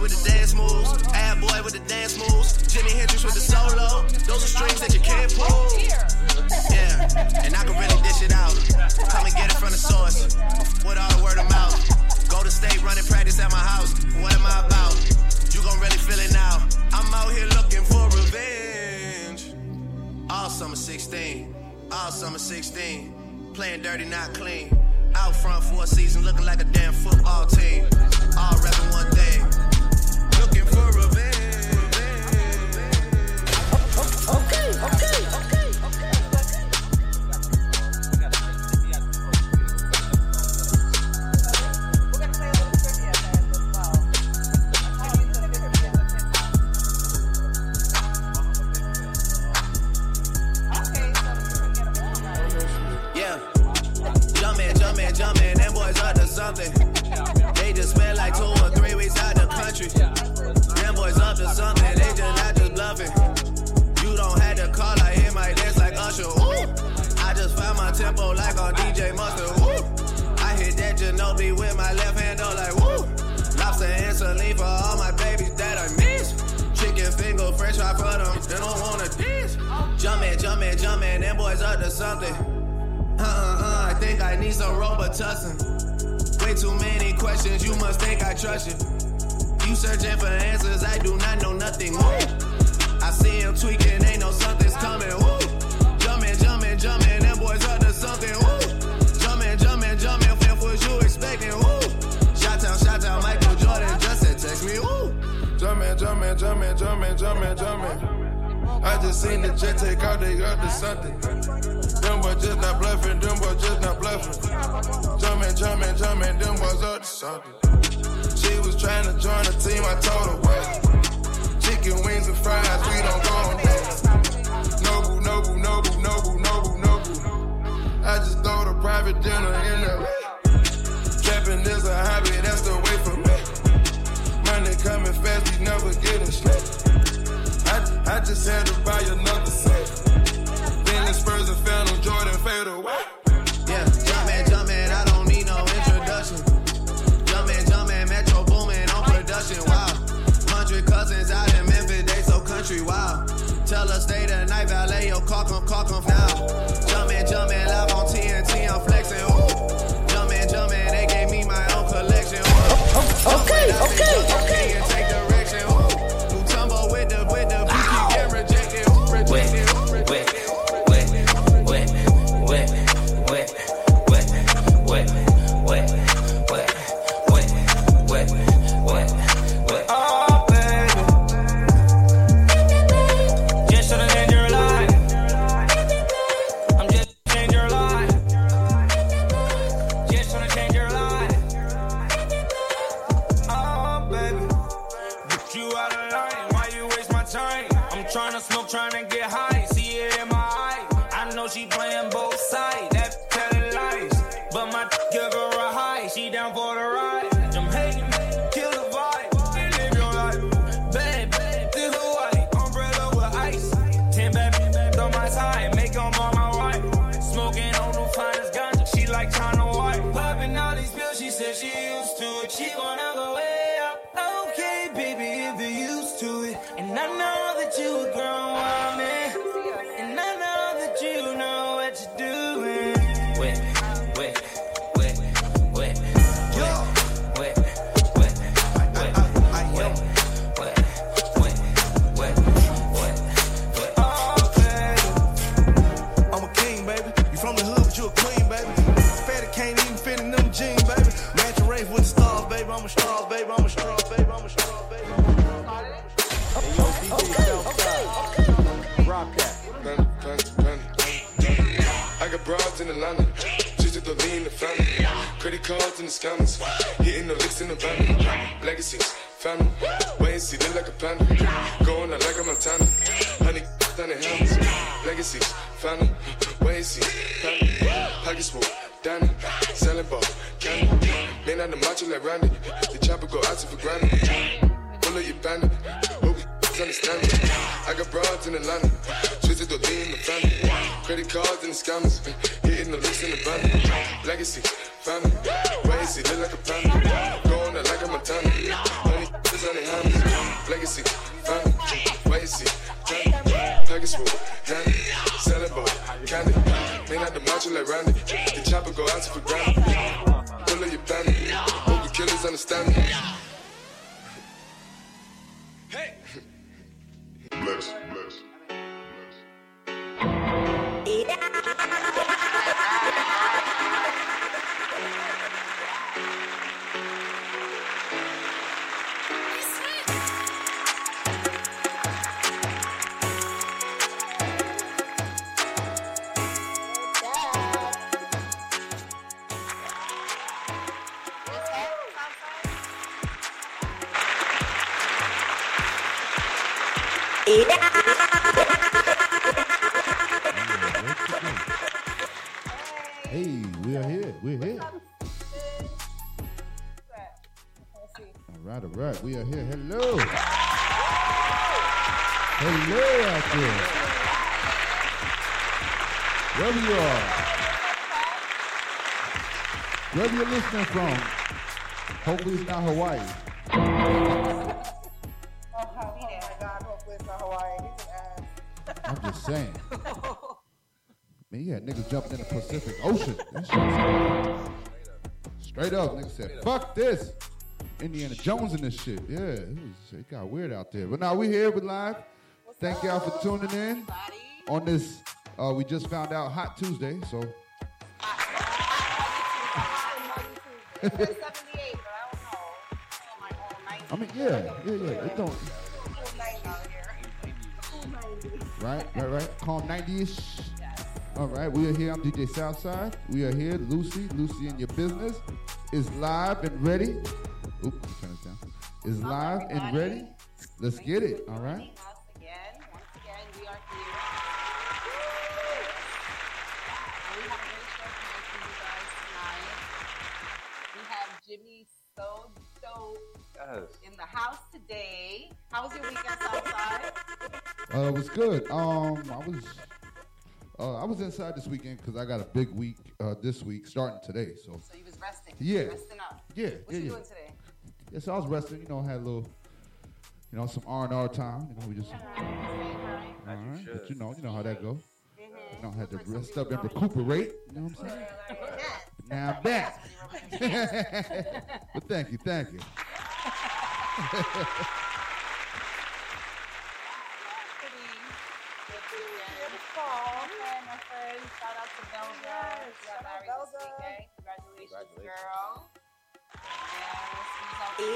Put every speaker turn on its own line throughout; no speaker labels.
with the dance moves, Ad Boy with the dance moves, Jimi Hendrix with the solo. Those are strings that you can't pull. Yeah, and I can really dish it out. Come and get it from the source. With all the word of mouth. Go to state, running practice at my house. What am I about? You gon' really feel it now. I'm out here looking for revenge. All summer 16, all summer 16. Playing dirty, not clean. Out front for a season, looking like a damn football team. All rapping one thing.
You're a
man. I'm for. Pull up your family.
Hope the killers understand me.
From. Hopefully it's not Hawaii.
Oh my God, hopefully it's not Hawaii. He's an ass.
I'm just saying. Man, you had niggas jumping in the Pacific Ocean. That shit was- Straight up, niggas said, fuck this. Indiana Jones in this shit. Yeah, it, was, it got weird out there. But now we here, we live. Thank y'all for tuning in on this. Uh, we just found out Hot Tuesday, so I mean, yeah, yeah, yeah. It don't. Right, right, right. Calm 90-ish. All right, we are here. I'm DJ Southside. We are here. Lucy, Lucy in your business is live and ready. Oop, turn this down. Is live and ready. Let's get it. All right.
Jimmy So
Yes.
in the house today. How was your weekend, Southside?
Uh, it was good. Um, I was, uh, I was inside this weekend because I got a big week uh, this week, starting today. So
So you was resting.
Yeah.
Resting up.
yeah,
What
yeah,
you
yeah.
doing today?
Yeah, so I was resting. You know, had a little, you know, some R and R time. You know, we just, all
As you.
But you know, you know how that go.
Mm-hmm.
You know, had to rest up and recuperate. You know what I'm saying? Now I'm back. but thank you, thank you.
Okay, my friend. Shout out to Belga.
Yes,
She
shout out
married this
Belga.
weekend. Congratulations,
Congratulations.
girl. Yes, she's out there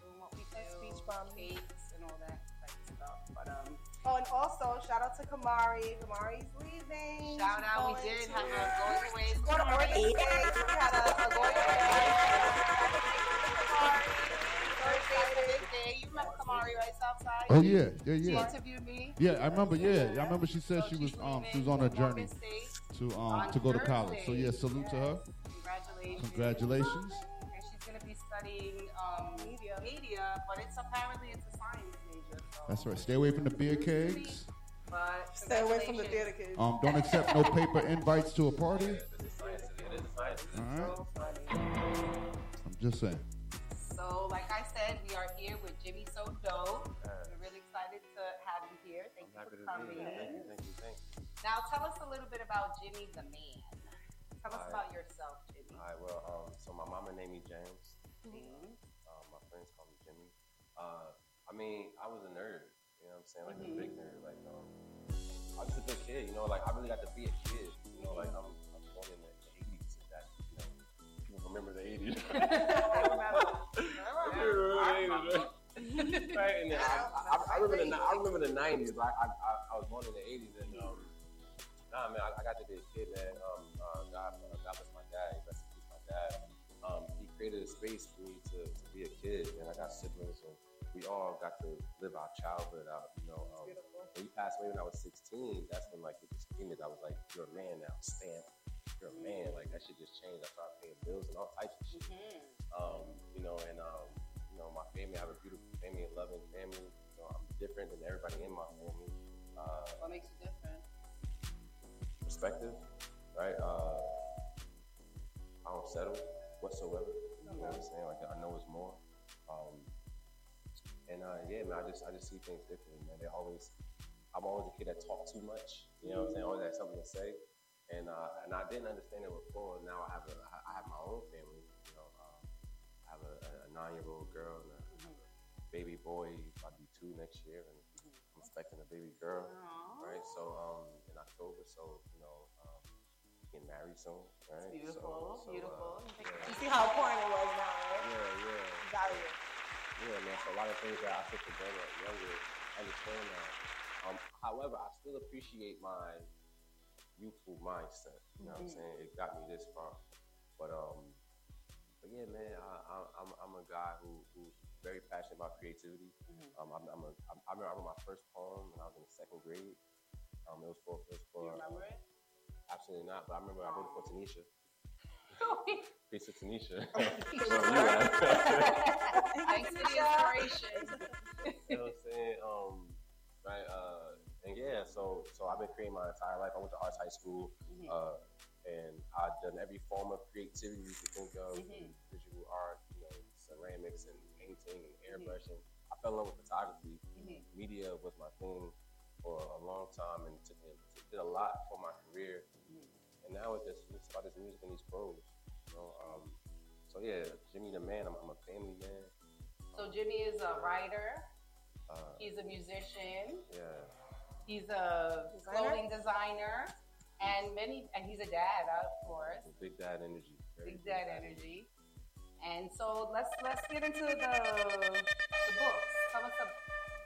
doing what we do.
Speech bomb.
Cakes and all that type of stuff. But um,
Oh, and also shout out to Kamari. Kamari's leaving.
shout
She's
out, we did
to-
have a going away.
She's going to Oregon State. We had a, a going away.
Thursday, Thursday. You remember Kamari, right, Southside?
Oh yeah, yeah, yeah.
She interviewed me.
Yeah, I remember. Yeah, I remember. She said
So
she was um she was on her
for
journey to um to go to college. So yeah, salute to her.
Congratulations.
Congratulations.
And she's gonna be studying um, media. Media, but it's apparently it's
That's right. Stay away from the beer kegs.
But
Stay away from the
congratulations.
theater kids.
Um, don't accept no paper invites to a party.
It is science. It is science.
All right. I'm just saying.
So, like I said, we are here with Jimmy So Dope. We're really excited to have you here. Thank
I'm
you for coming.
Thank you. Thank you. Thank you.
Now, tell us a little bit about Jimmy the man. Tell us
Alright.
about yourself, Jimmy.
All right. Well, um, so my mama named me James.
Mhm.
I mean, I was a nerd. You know what I'm saying? Like a big nerd. Like, um, I was just a good kid. You know, like I really got to be a kid. You know, like I'm, I'm born in the, the 80s. If that, you know, people remember the 80s. right, and then I, I, I remember the I remember the nineties. Like I, I, I was born in the eighties, and um, nah, man, I, I got to be a kid, man. Um, uh, God, uh, God bless my dad. In peace, my dad. Um, he created a space for me to, to be a kid, and I got siblings, and we all got to live our childhood out. You know, um, when he passed away when I was sixteen, that's when like it just came that I was like, you're a man now, stamp. You're a man. Like that shit just changed. I started paying bills and all types of shit. Um, you know, and um, you know, my family, I have a beautiful family, a loving family. You know, I'm different than everybody in my family. Uh,
What makes you different?
perspective, right? Uh, I don't settle whatsoever. You know what I'm saying? Like I know it's more. Um, And uh, yeah, man, I just I just see things differently, man. They always, I'm always a kid that talk too much. You know what I'm saying? Always had something to say, and uh, and I didn't understand it before. Now I have a I have my own family. You know, um, I have a, a nine year old girl and a, baby boy. I'll be two next year, and I'm expecting a baby girl. Right. So um, in October, so you know, um, getting married soon. Right.
Beautiful,
So, so,
beautiful.
Uh,
You
yeah.
see how important it was now, right?
Yeah, yeah.
Value.
Yeah, man. So a lot of things that I took for granted at younger, I understand now. Um, however, I still appreciate my youthful mindset. You know what I'm saying? It got me this far. But um, but yeah, man, I, I, I'm I'm a guy who who's very passionate about creativity. Um, I'm, I'm a I'm, I remember I wrote my first poem when I was in the second grade. Um, it was for it was
Do
for
you remember it?
absolutely not, but I remember I wrote it for Tanisha. Peace to Tanisha.
Thanks for the inspiration.
you know what I'm saying? Um, right. Uh, and yeah, so so I've been creating my entire life. I went to arts high school, uh, and I've done every form of creativity you could think of,
Mhm.
visual art, you know, ceramics and painting and airbrushing. I fell in love with photography.
Mhm.
Media was my thing for a long time, and took, it did a lot for my career. And now it's just it's about this music and these pros. You know, um, so yeah, Jimmy the man. I'm, I'm a family man.
So Jimmy is a writer.
Uh,
He's a musician.
yeah.
He's a
Designer?
clothing designer, and many, and he's a dad, of course.
Big dad energy. Very
Big dad energy. And so let's let's get into the the books. Tell us the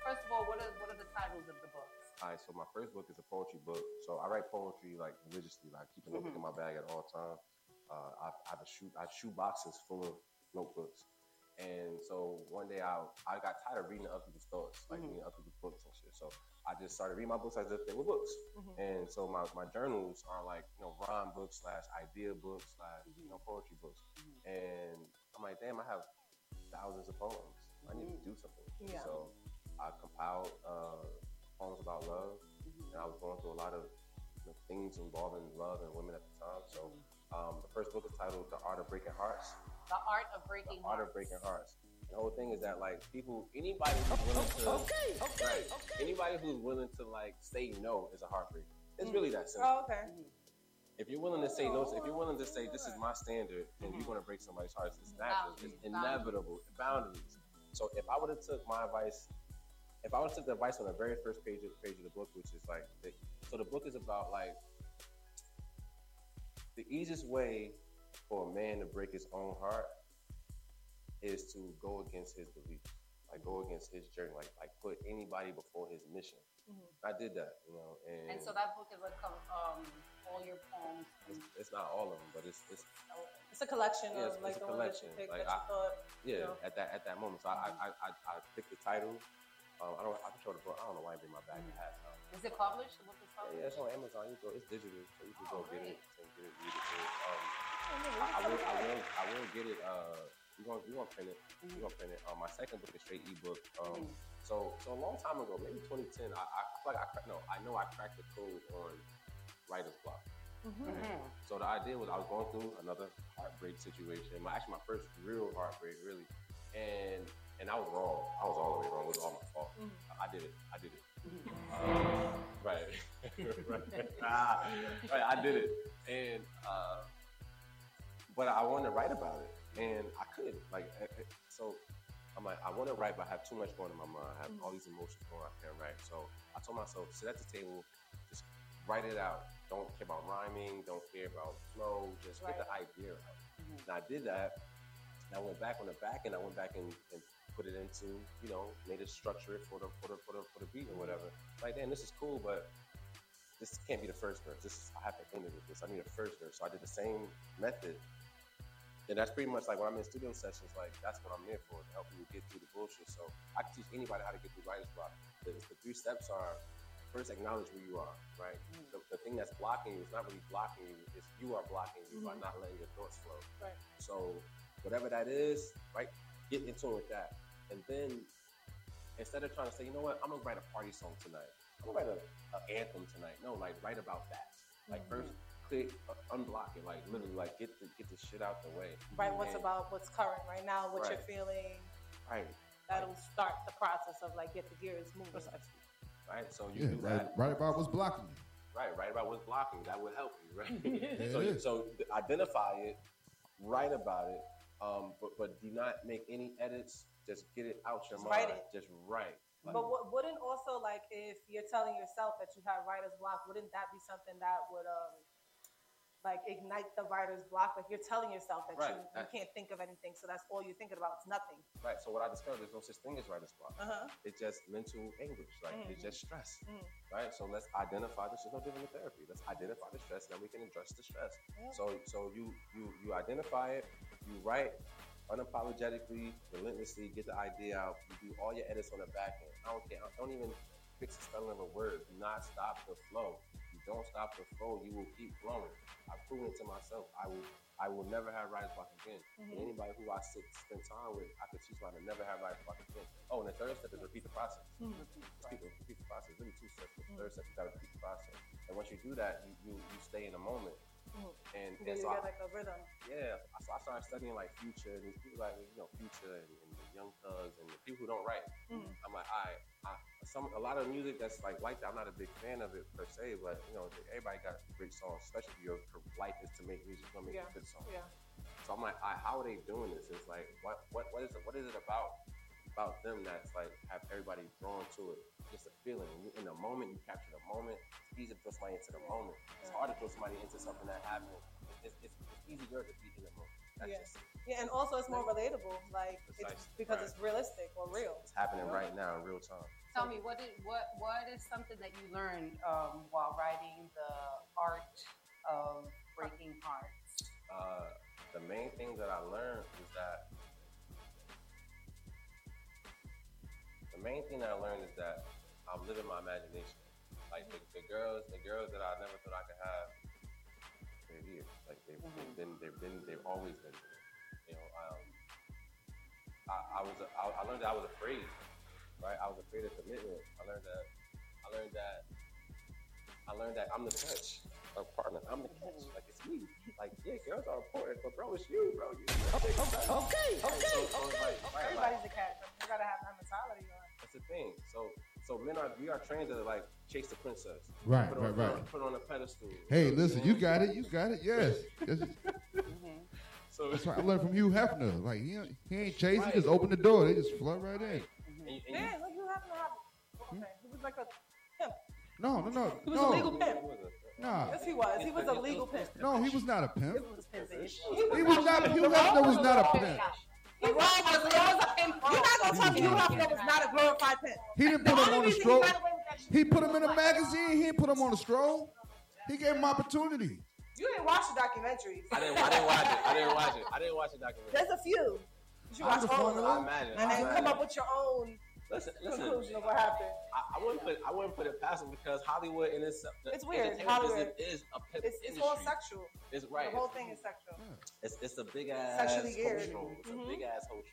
first of all, what are what are the titles of the books?
All right, so my first book is a poetry book. So I write poetry like religiously, like keep a notebook in my bag at all times. Uh, I, I have a shoe, I shoe boxes full of notebooks. And so one day I I got tired of reading other people's thoughts, like mm-hmm. reading other people's books and shit. So I just started reading my books as if they were books. Mm-hmm. And so my, my journals are like, you know, rhyme books slash idea books slash, you know, mm-hmm. poetry books. And I'm like, damn, I have thousands of poems. I need to do something.
Yeah.
So I compiled uh, poems about love. Mm-hmm. And I was going through a lot of you know, things involving love and women at the time. So um, the first book is titled The Art of Breaking Hearts.
The art of Breaking.
The
breaking
Art of
hearts.
Breaking Hearts. The whole thing is that like people, anybody who's oh, willing to,
Okay, okay,
right,
okay.
anybody who's willing to like say no is a heartbreaker. It's mm-hmm. really that simple.
Oh, okay. Mm-hmm.
If you're willing to say no, if you're willing to say this is my standard, then you're gonna break somebody's heart. It's natural. It's
Boundaries,
inevitable. Boundaries. So if I would have took my advice, if I was to took the advice on the very first page of page of the book, which is like, the, so the book is about like the easiest way for a man to break his own heart is to go against his beliefs, like go against his journey, like like put anybody before his mission. I did that, you know, and,
And so that book is like um, all your poems.
it's, it's not all of them, but it's it's
It's a collection
Yeah,
of
it's-
like
it's a
the ones that you
collection.
picked
Like,
you
I-
thought.
yeah
know?
at that at that moment. So I I, I, I picked the title. Um, I don't I can show the book. I don't know why I bring my hat. Um,
Is it published? The book is published.
yeah, it's on Amazon. You go, it's digital, so you can
Oh,
go get it and get it, read it. Um, I, I will I will I will get it. Uh, we gonna we gonna print it. We gonna print it. Um, my second book is straight ebook. Um, so so a long time ago, maybe 2010. I, I like I no, I know I cracked the code on writer's block. So the idea was I was going through another heartbreak situation. My actually my first real heartbreak, really, and and I was wrong. I was all the way wrong. It was all my fault. I, I did it. I did it. Uh, right. right. Ah, right. I did it, and uh, but I wanted to write about it, and I couldn't. Like, eh, eh, so I'm like, I want to write, but I have too much going in my mind. I have all these emotions going. I can't write. So I told myself, sit at the table, just write it out. Don't care about rhyming. Don't care about flow. Just get the idea out. And I did that. And I went back on the back end. I went back and, and put it into, you know, made it structure it for the for the for the, for the beat or whatever. Like, damn, this is cool, but this can't be the first verse. This is I have to end it with this. I need a first verse. So I did the same method. And that's pretty much like when I'm in studio sessions, like that's what I'm there for, to help you get through the bullshit. So I can teach anybody how to get through writer's block. The, the three steps are first acknowledge who you are, right? The, the thing that's blocking you is not really blocking you, it's you are blocking you by mm-hmm. not letting your thoughts flow.
Right.
So whatever that is, right, get into it with that. And then instead of trying to say, you know what, I'm gonna write a party song tonight. I'm gonna write a, a anthem tonight. No, like write about that. Like first clear, uh, unblock it. Like literally, like get the get the shit out the way.
Right, what's
And-
about what's current right now, what you're feeling.
Right.
that'll start the process of like get the gears moving.
right? So you
Yeah,
do
right,
that.
right about what's blocking you.
Right, right about what's blocking. That would help you, right? So, so identify it, write about it, um, but but do not make any edits. Just get it out your
Just
mind.
write it.
Just write. Like,
But what, wouldn't also like if you're telling yourself that you have writer's block, wouldn't that be something that would um like ignite the writer's block? Like you're telling yourself that
Right,
you, you can't think of anything, so that's all you're thinking about. It's nothing.
right. So what I discovered, there's no such thing as writer's block.
Uh huh.
It's just mental anguish. Like it's
Mhm.
just stress.
Mhm.
Right. So let's identify this. Is no different than therapy. Let's identify the stress, then we can address the stress.
Yeah.
So so you you you identify it. You write unapologetically, relentlessly. Get the idea out. You do all your edits on the back end. I don't care. Don't even fix the spelling of a word. Do not stop the flow. Don't stop the flow, you will keep flowing. I've proven it to myself. I will I will never have writer's block again. And
Mhm.
anybody who I sit, spend time with, I could teach them how to never have writer's block again. Oh, and the third step is repeat the process.
Mhm.
Repeat, repeat the process. Really two steps. but The third step, you gotta repeat the process. And once you do that, you you, you stay in the moment. And, and
get
so I,
like a rhythm.
yeah, I- so I started studying like Future and these people like you know Future and, and the Young Thugs and the people who don't write.
Mhm.
I'm like, right, I, some a lot of music that's like like that. I'm not a big fan of it per se, but you know everybody got great songs. Especially if your life is to make music, gonna make
Yeah.
a good song.
Yeah.
So I'm like, I, how are they doing this? It's like, what what what is it? What is it about about them that's like have everybody drawn to it? Just a feeling. You, in the moment, you capture the moment. It's easy to throw somebody into the moment. It's hard to throw somebody into something that happened. It's, it's, it's easier to be in the moment. That's
Yeah.
just
Yeah, and also it's more relatable, like it's because
Right.
it's realistic or real.
it's happening right now in real time.
Tell
Tell me what did what what is something that you learned um, while writing the art of breaking hearts?
Uh, the main thing that I learned is that main thing that I learned is that I'm living my imagination. Like the, the girls, the girls that I never thought I could have, they're here. Like they've, they've been, they've been, they've always been. Here. You know, um, I, I was, I, I learned that I was afraid. Right, I was afraid of commitment. I learned that. I learned that. I learned that I'm the catch. A partner. I'm the catch. Like it's me. Like yeah, girls are important, but bro, it's you, bro. You, okay,
Okay,
So, so it's like, right, like,
Everybody's a cat. You gotta have that mentality. On.
That's the thing. So, so men are we are trained to like chase the princess.
Right,
put on,
right, right.
Put on a pedestal.
Hey, listen, you got it. You got it. Yes. That's,
So
that's what I learned from Hugh Hefner. Like he, ain't- he ain't chasing, just open the door. They just flood right in.
and you, and you,
Yeah, you have to have. Okay, he was like a pimp.
No, no, no,
He was a legal
no,
pimp.
nah.
Yes, he was. He was a legal pimp.
No, he was not a pimp.
He was pimping.
He was not. Hugh Hefner was not a pimp.
He was, he was a pimp. You're not gonna tell me Hugh Hefner was not a glorified pimp.
He didn't put him on the
reason
stroll.
He got away with that shit-
He put him in a magazine. He didn't put him on a stroll. He gave him opportunity.
You didn't watch the documentaries.
I didn't, I didn't watch it. I didn't watch it. I didn't watch the documentary.
There's a few. You should watch
was
all of
of
them.
I imagine.
And
I
then come up with your own
Listen, listen.
conclusion of what happened.
I, I wouldn't put I wouldn't put it past him because Hollywood in itself, the
It's weird. Hollywood.
is a pimp
It's, it's all sexual.
It's right.
The whole thing is sexual.
It's, it's a big ass
Sexually geared.
social. It's
Mhm.
a big ass social.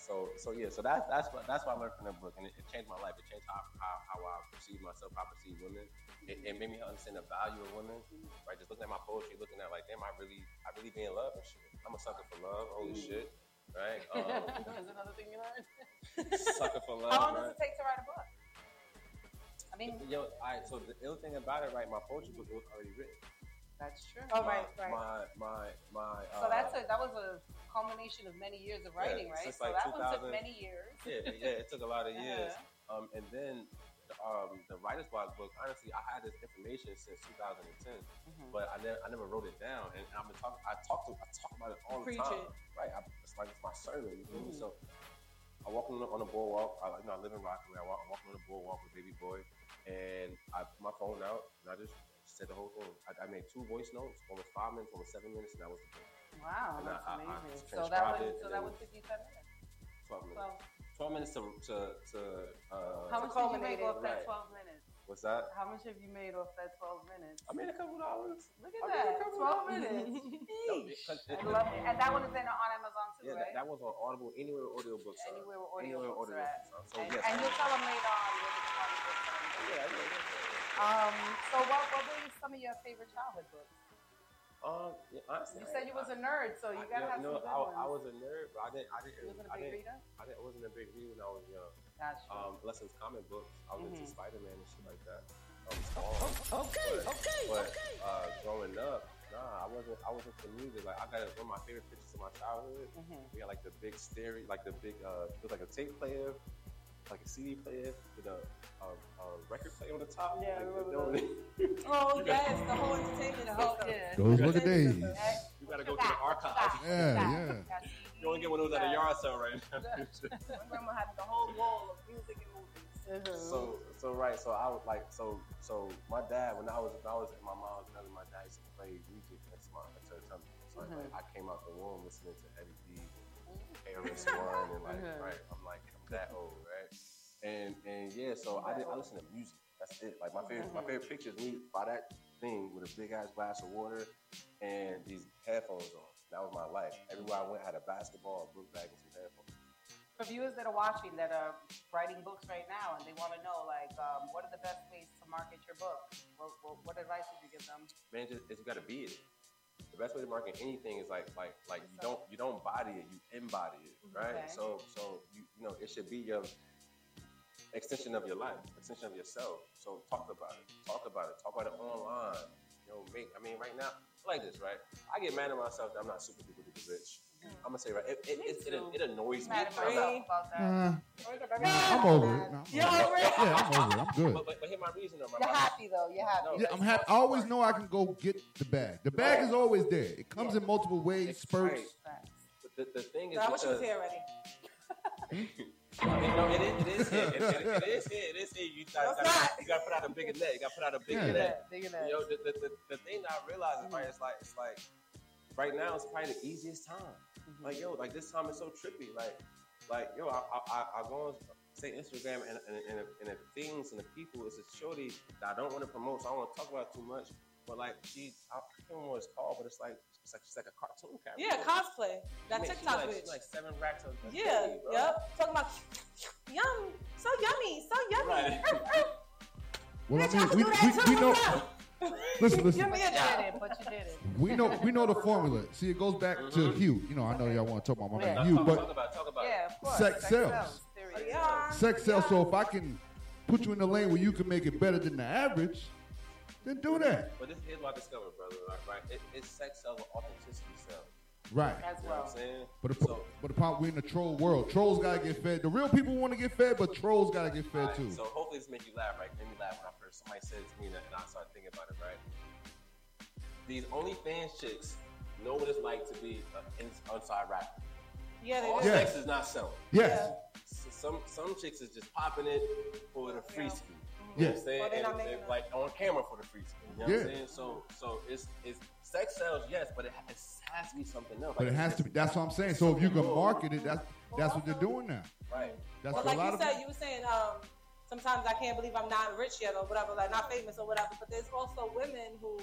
So so yeah, so that's that's what that's what I learned from that book, and it, it changed my life. It changed how, how, how I perceive myself, how I perceive women. It, it made me understand the value of women. Right, just looking at my poetry, looking at like, damn, I really I really be in love and shit. I'm a sucker for love. Holy shit, right? Um,
That's another thing you learned.
sucker for love.
How long
right?
does it take to write a book?
I mean,
Yo, all right. So the ill thing about it, right? My poetry book was already written.
that's true.
Oh,
my,
right, right.
My my my.
So
uh,
that's a that was a culmination of many years of writing, right?
since
So
like
that one took
2000
many years.
yeah, yeah, it took a lot of years.
Uh-huh.
Um, and then um, the writer's block book, honestly, I had this information since 2010,
Mhm.
but I never, I never wrote it down. And I've been talking, I talk to, I talk about it all the time.
it.
Right, I, it's like it's my sermon. You feel me?
Mhm.
So I walk on the, on the boardwalk. I, you know, I live in Rockaway. I walk, I'm walking on the boardwalk with baby boy, and I put my phone out and I just said the whole thing. I, I made two voice notes. almost five minutes, almost seven minutes, and that was the thing.
Wow,
And I-
that's
I- I
amazing. so that was so that was fifty seven minutes.
Twelve minutes.
Well,
Twelve minutes to to to. Uh,
how much did you make
culminated,
off that twelve minutes?
What's that?
How much have you made off that twelve minutes?
I made a couple dollars.
Look at
I
that,
couple
twelve
dollars.
minutes.
No, because
I love it, and that one is in on Amazon too,
Yeah,
right?
that, that was on Audible, anywhere audiobooks.
Anywhere where
Anywhere
audiobooks are at.
audiobooks are. So
and,
yes,
and you'll tell them later on where the audiobooks are.
yeah, yeah, yeah.
Um, so what, what were some of your favorite childhood books?
Um, yeah, honestly,
You
I-
said you was
I-
a nerd, so you
I-
gotta
yeah,
have
no,
some good
I,
ones.
I was a nerd, but I didn't. I didn't.
You wasn't a
I
big
didn't,
reader?
I didn't. I wasn't a big reader when I was young.
Gotcha.
Um, unless it comic books, I was into
Mhm.
Spider Man and shit like that. I was small.
okay,
but,
okay,
but,
okay.
Uh, growing up, nah, I wasn't. I wasn't for music. Like I got one of my favorite pictures of my childhood.
Mhm.
We had like the big stereo, like the big. Uh, it was like a tape player, like a CD player with a, a, a record player on the top.
Yeah,
like,
remember
the-
Oh yes, the whole entertainment system.
Those were the days.
You gotta go to the archives.
Yeah, yeah.
You only get one of those at a yard sale right now.
My grandma had the whole wall of music and movies.
So so right, so I was like so so my dad when I was when I was at my mom's belly, my dad used to play music next to my to the temple. So
Mhm.
like, I came out the womb listening to Eddie B, KRS One, and like
Mhm.
right, I'm like I'm that old, right? And and yeah, so I did I listen to music. That's it. Like my favorite my favorite picture is me by that thing with a big ass glass of water and these headphones on. That was my life. Everywhere I went, I had a basketball, a book bag, and some headphones.
For viewers that are watching that are writing books right now and they want to know, like, um, what are the best ways to market your book? What, what, what advice would you give them?
man, just is you gotta be it. The best way to market anything is like like like you don't you don't body it, you embody it, right?
Okay.
So so you you know it should be your extension of your life, extension of yourself. So talk about it, talk about it, talk about it online. You know, make I mean right now like this, right? I get mad at myself that I'm not super duper duper rich. I'm gonna say right, it it, it, it, it annoys me.
Mad at
I'm not-
Uh, I'm over it. Nah, I'm
You're
over
over it?
Yeah, I'm over it. I'm good.
But, but, but hear my reason though. My,
You're
my-
happy though. You're happy.
No,
Yeah, I'm happy. I always know I can go get the bag. The bag is always there. It comes in multiple ways, spurts.
Right. But the, the thing is,
I wish it was here already.
No, it, it, it is here. It, it, it is here. It is here. You
No,
got,
it's
you got to put out a bigger net. You got to put out a bigger
Yeah.
net.
Bigger
You know, the, the, the, the thing that I realize is, right, it's like, it's like, right now, it's probably the easiest time. Like, yo, like, this time is so trippy. Like, like, yo, I, I, I, I go on, say Instagram, and, and, and, the, and the things and the people, it's a shorty that I don't want to promote, so I don't want to talk about it too much. But, like, she, I can't remember what it's called, but it's like, it's like, she's like a cartoon character.
Yeah, cosplay. That
I mean, she's
TikTok
like,
bitch.
she's like seven racks of of
Yeah,
candy, bro.
yep. Talking about yum, so yummy, so yummy.
Right.
Well, I
Bitch, I
mean,
can
we, we, we know. Listen, listen.
Give me a
You did it, but you did it.
We know we know the formula. See, it goes back to
Mhm.
Hugh. You know, I know y'all want to talk about my
Yeah.
man
Talk,
Hugh, but
talk about, talk about.
Yeah, of course.
Sex sells. Sex sells. So if I can put you in the lane where you can make it better than the average, then do that.
But this is what I discovered, brother. Like, right? It, it's sex sells, but authenticity sells.
Right.
As
You know what
well.
I'm saying?
But the,
so,
but the problem we're in the troll world. Trolls gotta get fed. The real people want to get fed, but trolls gotta get fed
alright,
too.
so hopefully this make you laugh, right? Made me laugh when I first somebody said it to me, and I started thinking about it, right? These OnlyFans chicks know what it's like to be an inside rapper.
Yeah, they
All
do.
Yeah.
sex is not selling.
Yes.
S- Some some chicks is just popping it for the free
Yeah.
Ski. You know what
Yeah.
I'm saying?
Or
And, and, like on camera for the free ski. You know what I'm
Yeah.
saying? So so it's it's sex sells, yes, but it, ha- it has to be something else.
But
Like,
it has to be. That's what I'm saying. So if you can market it, that's that's what they're doing now.
right.
That's
But
what a
like
lot
you
of.
said, you were saying um, sometimes I can't believe I'm not rich yet or whatever, like not famous or whatever. But there's also women who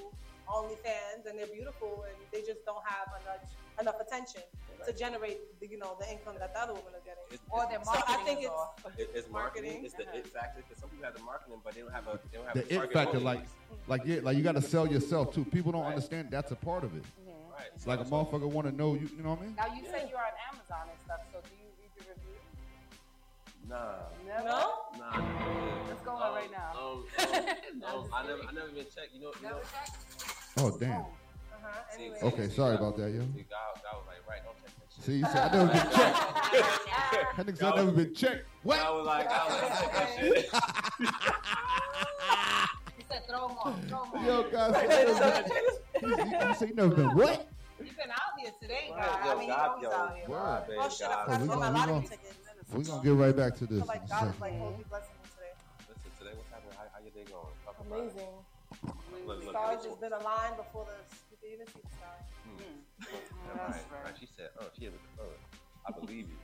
only fans and they're beautiful and they just don't have enough enough attention to generate the, you know the income that the other women are getting.
It's,
Or their
it's,
So I
marketing
think
is
it's
it's marketing.
marketing.
It's the
Uh-huh.
it factor because some people have the marketing, but they don't have a they don't have
The
a
it factor,
audience.
like, like yeah, like you got to sell yourself too. People don't
Right.
understand that's a part of it.
right.
It's like a motherfucker want to know you. You know what I mean?
Now you say you're on Amazon and stuff, so do you read the reviews?
Nah.
Never.
No?
Nah, nah.
What's going on right now?
Um, um, um, I never. I never even checked. You know, you know.
Checked?
Oh damn.
Uh-huh. Anyway.
Okay, sorry about that, yo.
See, God, God was like, right, don't check that shit.
See, you said I never been checked. That nigga said I never been checked. What?
I was like, I was like, check that shit.
He said throw them on, throw them on.
Yo, guys, I never been- you, you say you never been what?
You've been out here today,
Right, yo,
I mean,
God,
you're
yo,
always out here.
God,
Oh shit! I
God.
forgot to throw my lottery
gonna,
tickets.
We're gonna get right back to this.
feel like
in
God is like holy blessing today.
Listen, today what's happening? How, how your day going? Talk about.
Amazing.
Look,
The
look,
stars just been aligned before the you can even see the stars. Hmm. Hmm.
Yeah, right, right. She said, oh, she had a, oh, I believe you.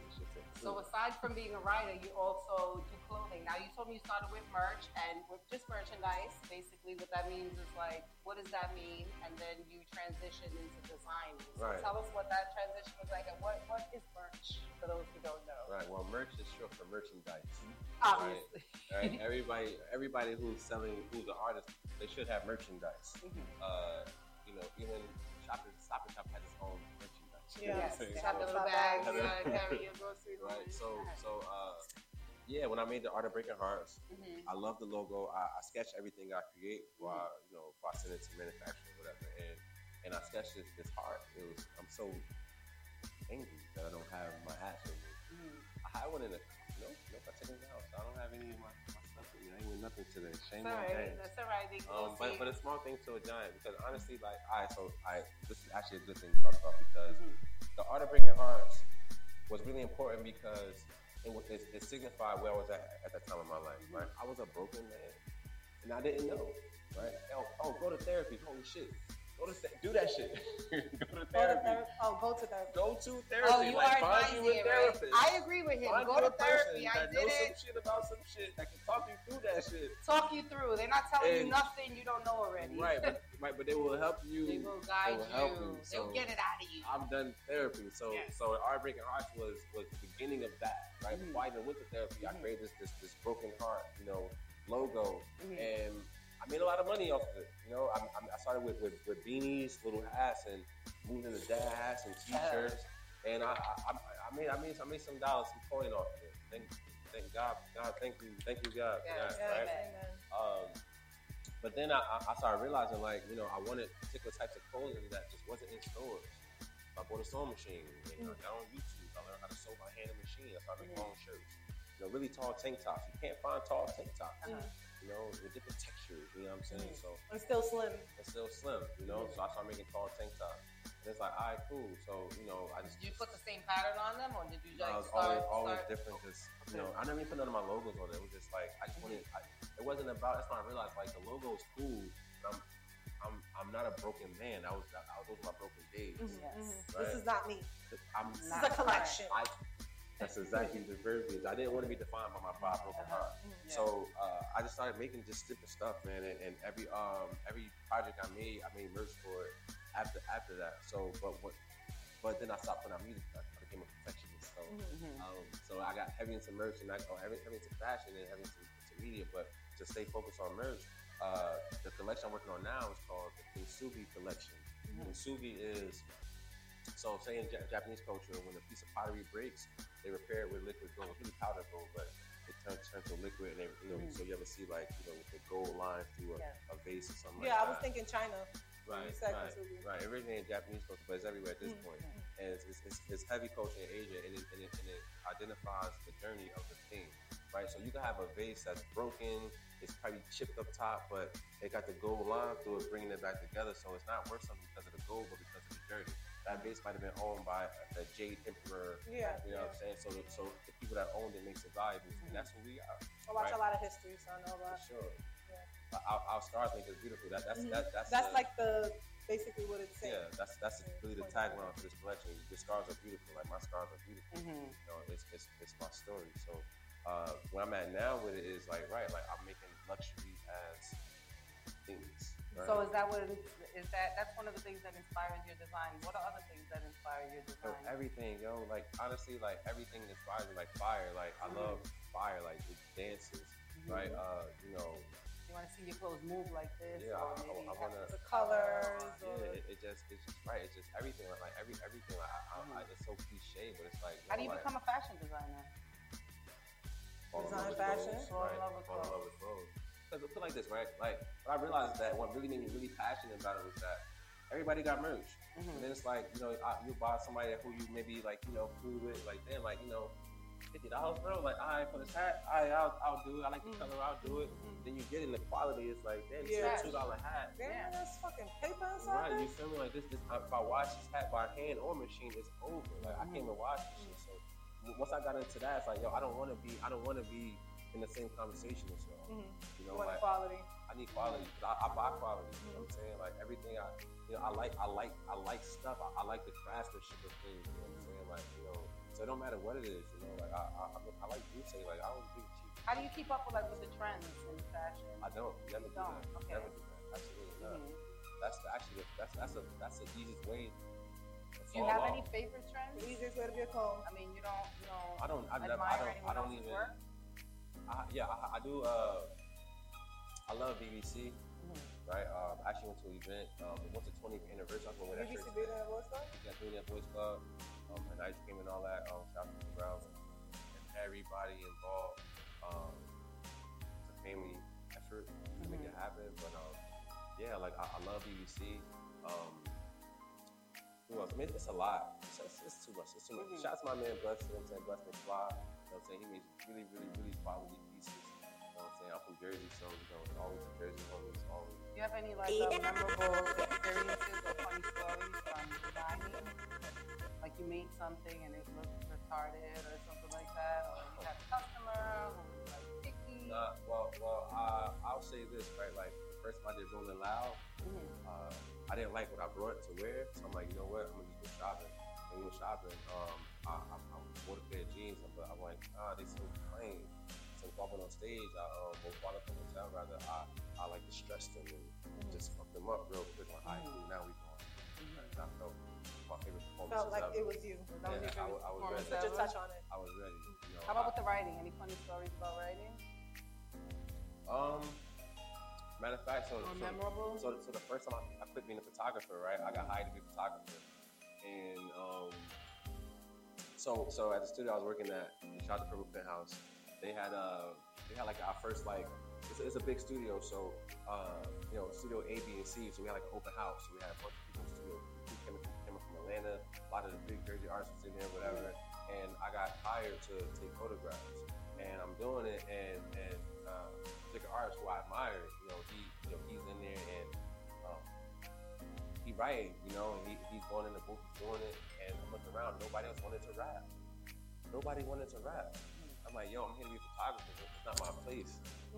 So aside from being a writer, you also do clothing. Now you told me you started with merch and with just merchandise. Basically, what that means is like, what does that mean? And then you transition into designing. So
Right.
tell us what that transition was like, and what what is merch for those who don't know.
right. Well, merch is short for merchandise.
Obviously.
Right. Everybody, everybody who's selling, who's an artist, they should have merchandise.
Mhm.
Uh, you know, even thing.
You have the little
Bye-bye.
You gotta carry your groceries.
right. So so uh, yeah, when I made the Art of Breaking Hearts,
Mhm.
I love the logo. I, I sketch everything I create, before I, you know, before I send it to manufacturing, or whatever. And and I sketched this, this heart. It was I'm so angry that I don't have my hats with me.
Mhm.
I had one in the nope, nope. I took it out. So I don't have any of my, ain't with nothing today. Shame
It's
on. James.
That's alright. They can
Um, but but a small thing to a giant because honestly, like I so I this is actually a good thing to talk about because
Mhm.
the art of breaking hearts was really important because it, was- it, it signified where I was at at that time of my life. Right, I was a broken man, and I didn't know. Right, oh, oh go to therapy. Holy shit, go to th- do that shit. go to
Go to
therapy.
therapy. Oh, go to therapy.
Go to therapy.
Oh, you
like,
are
find
advising
you a
it, right? I agree with him.
Find
Go to therapy. I did
knows
it.
some shit about some shit that can talk you through that shit.
Talk you through. They're not telling you nothing you don't know already.
Right, but, right, but they will help you.
they will guide
will
you.
help you,
They'll get it out of you.
I've done therapy, so
Yes.
so Art Breaking Hearts was was the beginning of that. Right,
Mhm.
before I even went to therapy, I
Mhm.
created this, this this broken heart, you know, logo,
Mhm.
and I made a lot of money off of it. You know, I, I, I started with, with with beanies, little hats, and moved into dad hats and t-shirts, and I I, I- I made I made I made some dollars, some coin off of it. Thank thank God, God, thank you, thank you, God,
Yes,
God, right?
Amen.
Um, but then I, I- I started realizing, like, you know, I wanted particular types of clothing that just wasn't in stores. I bought a sewing machine. And I got on YouTube. I learned how to sew by hand and machine. I started making my own shirts. You know, really tall tank tops. You can't find tall tank tops.
Mhm.
You know, with different textures. You know what I'm saying? Mm. So
I'm still slim.
it's still slim. You know, so I started making tall tank tops. And it's like, all right, cool. So you know, I just
Did you put the same pattern on them, or did you
no,
like
it was
start?
always, always
start?
different. Just you know, I never even put none of my logos on it. It was just like I just mm-hmm. wanted. I, it wasn't about. That's when I realized like the logo is cool. But I'm, I'm, I'm not a broken man. I was, I, I, those were my broken days.
Mhm,
Yes.
Right.
This is not me.
I'm.
This
Not
is a collection.
I, that's exactly the verbiage. I didn't want to be defined by my five broken heart.
Yeah.
So uh, I just started making just different stuff, man. And, and every um every project I made, I made merch for it. After after that, so but what, but then I stopped putting out music. I became a perfectionist. So
Mhm.
um, so I got heavy into merch and I oh, heavy, heavy into fashion and heavy into, into media. But to stay focused on merch, uh, the collection I'm working on now is called the Kintsugi collection. Kintsugi is so say in Ja- Japanese culture, when a piece of pottery breaks, they repair it with liquid gold. It's really powder gold, but it turns turns to liquid, and they, you know, so you ever see like you know the gold line through a,
Yeah.
a vase or something like that.
Yeah, I
like
was thinking China.
Right, right, right. It originated in Japanese culture, but it's everywhere at this
Mm.
point. And it's, it's, it's, it's heavy culture in Asia, and it, and, it, and it identifies the journey of the thing, right? So you can have a vase that's broken, it's probably chipped up top, but it got the gold line through it, bringing it back together. So it's not worth something because of the gold, but because of the journey. That base might have been owned by the Jade Emperor.
Yeah,
You know what I'm saying? So, the, so the people that owned it makes it valuable, and that's what we are.
I watch
Right.
a lot of history, so I know
For
about.
sure.
Yeah.
Our, our stars make us beautiful. That, that's,
Mhm.
that, that's,
That's
the-
like the basically what it's saying.
yeah, that's that's really the tagline for this collection. Your scars are beautiful. Like my scars are beautiful.
Mhm.
You know, it's it's, it's my story. So uh, where I'm at now with it is like right, like I'm making luxury as things. Right?
So is that what it is? Is that that's one of the things that inspires your design? What are other things that inspire your
So
design?
everything, yo, like honestly, like everything inspires me. Like fire, like I love mm-hmm. fire, like it dances, mm-hmm. right? Uh, you know,
you want to see your clothes move like this,
Yeah,
or
I-
maybe
I
you have
wanna-
The colors. Uh, or,
yeah, it, it just it's just right. It's just everything, like, like every everything. Like I, I, I, it's so cliche, but it's like
How do you
like,
become a fashion designer?
Design fashion?
clothes,
Fall in
right? Fall in love with clothes. Because I feel like this, right? Like, what I realized that what really made me really passionate about it was that everybody got merch.
Mm-hmm.
And then it's like, you know, I, you buy somebody who you maybe like, you know, cool with, like, damn, like, you know, fifty dollars, bro. Like, all right, for this hat, all right, I'll, I'll do it. I like the mm. color, I'll do it. Mm-hmm. Then you get in the quality, it's like, damn,
Yeah.
it's a two dollar hat.
Damn,
Yeah.
that's fucking paper inside
Right, you feel me? Like this, this if I wash this hat by hand or machine, it's over. Like I can't mm-hmm. even wash this shit. So once I got into that, it's like, yo, I don't want to be, I don't want to be in the same conversation as y'all.
Mhm.
You
You
know,
want
like
quality.
I need quality. I, I buy quality. You know what I'm saying? Like everything I, you know, I like, I like, I like stuff. I, I like the craftsmanship of things. You know what I'm saying? Like you know, so it don't matter what it is. You know, like I, I, I, I like you say, like I don't do cheap.
How do you keep up with like with the trends in fashion?
I don't. Never
You
do
don't?
that.
Okay.
Never do that. Absolutely not.
Mhm.
That's the, actually the, that's that's a that's the easiest way. to
Do you have
off.
any favorite trends?
The easiest way to be a cone.
I mean, you don't, you don't
I don't. I never. I don't.
anyone
I don't
else's
even.
work?
I, yeah, I, I do. Uh, I love BBC. Right. Um, I actually went to an event. Um, it was the 20th anniversary. I went with that
BBC
shirt.
be there, what's that?
Got Billionaire Boys Club. Um, and Ice Cream and all that. Um, shout out to Brown and everybody involved. Um, it's a family effort to make it happen. But um, yeah, like I, I love BBC. Um, who else? I mean, it's a lot. It's, it's, it's too much. It's too much. Shout out to my man Bless. You know what I'm saying? Bless McFly. You know what I'm saying? He makes really, really, really quality pieces. You know what I'm saying? I'm from Jersey, so you know, always the Jersey homies, always.
Do you have any like uh, memorable experiences or funny stories from designing? Like you made something and it looked retarded or something like that, or you had a customer who was like picky.
Nah, well, well, uh, I'll say this, right? Like the first time I did Rolling Loud, uh, I didn't like what I brought to wear, so I'm like, you know what? I'm gonna just go shopping. When we went shopping, um, I, I, I bought a pair of jeans, but I'm like, ah, they so plain. So if I went on stage, I um, well, bought up on hotel rather, I, I like to stress them and just fuck them up real quick. Like, all right, cool, now we going. And I felt my favorite performance.
Felt like it was you. That was
Yeah,
your
I, I was
performance.
ready.
Just touch on it.
I was ready. You know,
How about
I-
with the writing? Any funny stories about writing?
Um, matter of fact, so, so, so, so the first time I, I quit being a photographer, right? I got hired to be a photographer, and um, so so at the studio I was working at, the shot the Purple Penthouse. They had uh, they had like our first like it's, it's a big studio, so uh, you know, studio A, B, and C. So we had like an open house. So we had a bunch of people in the studio. Came, came from Atlanta. A lot of the big Jersey artists was in there, whatever. And I got hired to take photographs, and I'm doing it, and writing, you know, he, he's going in the booth doing it, and I'm looking around, nobody else wanted to rap. Nobody wanted to rap. I'm like, yo, I'm here to be a photographer. It's not my place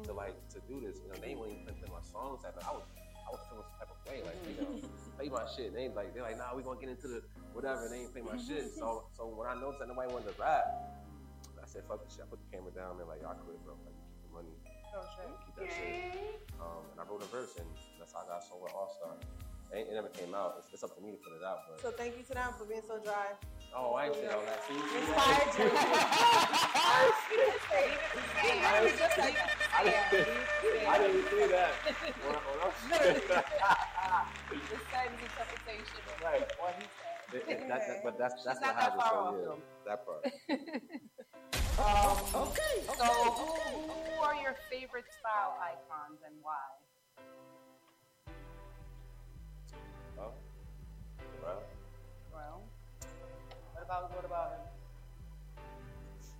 to like to do this. You know, they weren't even playing my songs. At I was, I was feeling some type of way. Like, you know, play my shit. They ain't like, they're like, nah, we gonna get into the whatever. And they ain't play my shit. So, so when I noticed that nobody wanted to rap, I said, fuck this shit. I put the camera down. They're like, y'all quit, bro. Like, keep the money.
Oh, shit.
Keep that shit. Um, and I wrote a verse, and that's how I got somewhere all star. It, it never came out. It's, it's up to me to put it out. But
So thank you to them for being so dry.
oh, I ain't say all that. See, see
Inspired you.
I didn't, I didn't, I didn't see that. When when I-
This sentence interpretation of
Right.
what he said.
That- that- that- but that's that's
She's
what
not that
happened.
far
So yeah, that part.
Um, okay. So, who, who are your favorite style icons and why?
Oh, well,
Well, what about what about him?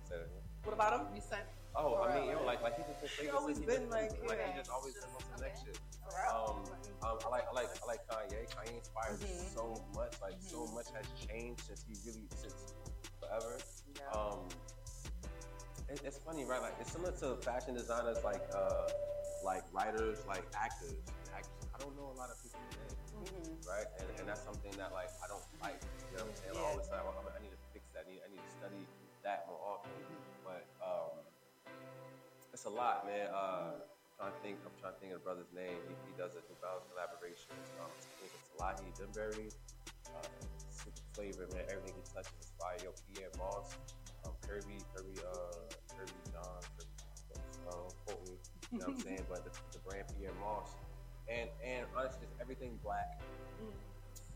say that again.
What about him?
You said.
Oh, I mean, yo, like like he just been
He
saying
always been
been,
like,
like
yeah.
he just always been on some next shit. Um, um, I like I like I like Kanye. Kanye inspires me
Mhm.
so much. Like so much has changed since he really since forever.
Yeah.
Um, it, it's funny, right? Like it's similar to fashion designers, like uh, like writers, like actors. Actors. I don't know a lot of people today,
Mhm.
right? And, and that's something that like I don't like. You know what I'm saying? All the time, I'm, I need to fix that. I need, I need to study that more often. But um, it's a lot, man. Uh, I'm trying to think. I'm trying to think of the brother's name. He, he does a develop collaborations. Um, I think it's Salehe Bembury. Uh, flavor, man. Everything he touches is fire. Yo, Pyer Moss, um, Kerby, Kerby, uh, Kerby Jean, Kerby, quote. You know what I'm saying? But the, the brand Pyer Moss, and and honestly, just everything black. Mm.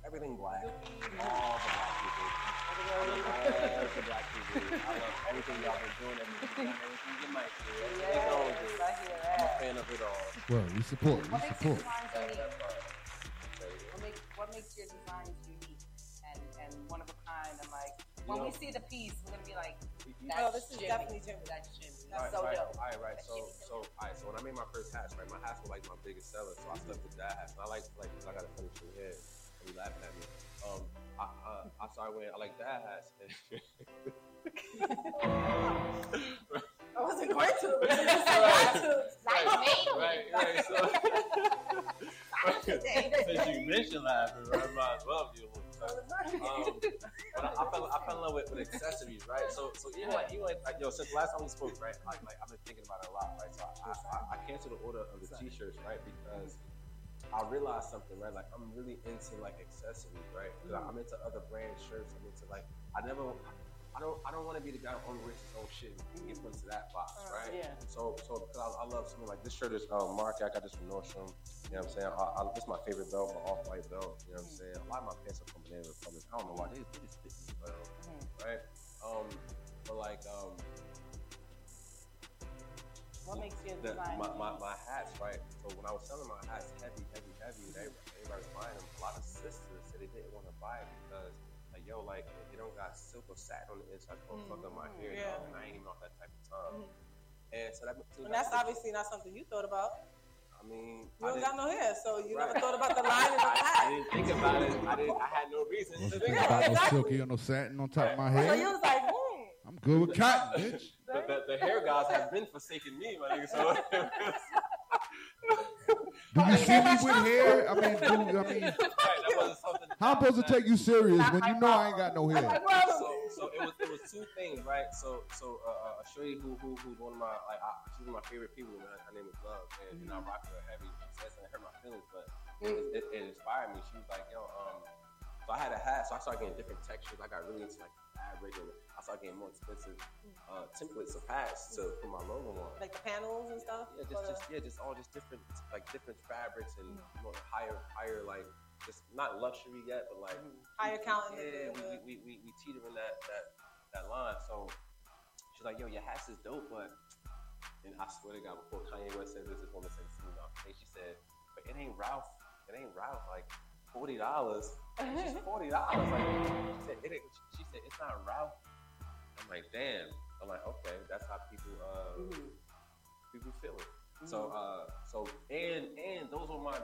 Everything black. All the black people. I love all the black people. I love everything y'all been doing. Everything, everything you might do. Everything on
Yes,
just-
I hear
I'm a fan of it all.
Well, we support. We
What makes your
support.
designs unique? What makes what makes your designs unique and and one of a kind? And like
You
when we see the piece, we're gonna be like,
You- you-
that's
Oh, this is
Jimmy.
definitely Jimmy.
That's Jimmy.
Right,
so
right,
dope.
All right, right. So, so, all right. So when I made my first hats, right, my hats were like my biggest seller. So I stuck with that. And I like, like, I got a funny shit here. And you laughing at me. Um, I, I, I started wearing, I like that hats.
I wasn't going to. but you just said not to.
right, right. So, since you mentioned laughing, I might as well be um, but I, I, fell, I fell in love with, with accessories, right? So, so even like, even like, like, yo, since last time we spoke, right? Like, like I've been thinking about it a lot, right? So I, I, I canceled the order of the t-shirts, right? Because I realized something, right? Like I'm really into like accessories, right? 'Cause I'm into other brand shirts. I'm into like I never, I don't I don't want to be the guy who only wears his own shit and get put into that box,
Uh,
right?
yeah.
So so because I, I love something like this shirt is uh, Mark. I got this from Nordstrom. You know what I'm saying? I, I, this is my favorite belt, my off white belt. You know what I'm saying? A lot of my pants are from Banana Republic. I don't know why they, they just fit me well, right? Um, but like um,
What makes you a
the,
designer?
my, my, my hats, right? So when I was selling my hats heavy, heavy, heavy, they, everybody was buying them. A lot of sisters said they didn't want to buy it because, yo, like, it don't got silk or satin on the inside. It's gonna fuck up my hair,
yeah.
dog, and I ain't even off that type of time. And so that, so
And that's obviously not something you thought about.
I mean,
You don't got no hair, so you
Right.
never thought about the lining of the
I, I didn't think about it. I didn't. I had no reason to think
Got
about it.
no silky or no satin on top of my
So
head.
you was like, hmm.
I'm good with cotton, bitch.
The, the, the hair guys have been forsaking me, my nigga. So
Do you see me with hair? I mean, do, I mean,
right, that wasn't something.
how I'm supposed to take you serious when you know I ain't got no hair?
so, so it was it was two things, right? So so uh, uh, a shorty who who who's one of my like I, she's one of my favorite people. Man. Her name is Love, and, and I rock her heavy. She says it hurt my feelings, but it, it, it inspired me. She was like, yo, um, so I had a hat, so I started getting different textures. I got really into like fabric, and I started getting more expensive hmm. uh, templates of hats to put my logo on.
Like the panels and stuff.
Yeah, just, just yeah, just all just different like different fabrics and hmm. more higher higher like just not luxury yet, but like hmm.
Higher counting
Yeah, we, we, we, we teeter in that that that line. So she's like, yo, your hats is dope, but and I swear to God, before Kanye West said this, this woman said this to me. She said, but it ain't Ralph. It ain't Ralph. Like forty dollars. It's just forty dollars. Like she said, it she said it's not Ralph. I'm like, damn. I'm like, okay, that's how people uh people feel it. So uh so and and those were my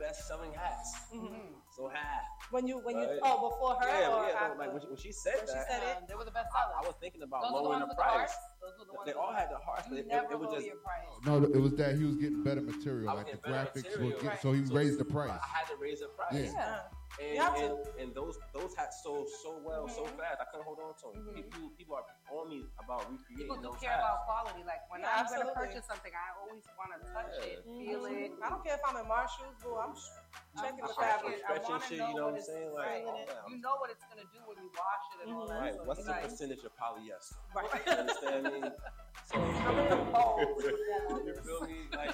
best selling hats. So hat.
When you when you
Right.
oh before her
Yeah,
or
yeah. no,
after?
like when she, when she said
When she said it?
Um, they were the best
I, I was thinking about
Those were the
lowering
ones
the
with the
price.
hearts. Those were the ones
They all had the hearts, but
You
it,
never
it, it was just
your price.
No, it was that he was getting better material,
I
like the graphics
material,
were get,
right.
so he
So-
raised the price.
I had to raise the price.
Yeah.
Yeah.
And,
You have
and,
to.
and those those hats sold so well, so
Mm-hmm.
fast. I couldn't hold on to them. Mm-hmm. People people are on me about recreating
People do
those
care
hats.
about quality. Like when
Yeah,
I'm gonna purchase something, I always want to touch it,
Yeah.
feel mm-hmm. it.
I don't care if I'm in Marshalls, boo. I'm checking
I
the
stretch
fabric.
it, stretching
wanna know
you know what I'm
it's-
saying? Like,
right.
oh,
You know what it's gonna do when you wash it and all that. Mm-hmm.
Right.
so
What's the
like,
percentage of polyester?
Right.
You understand me? So, right.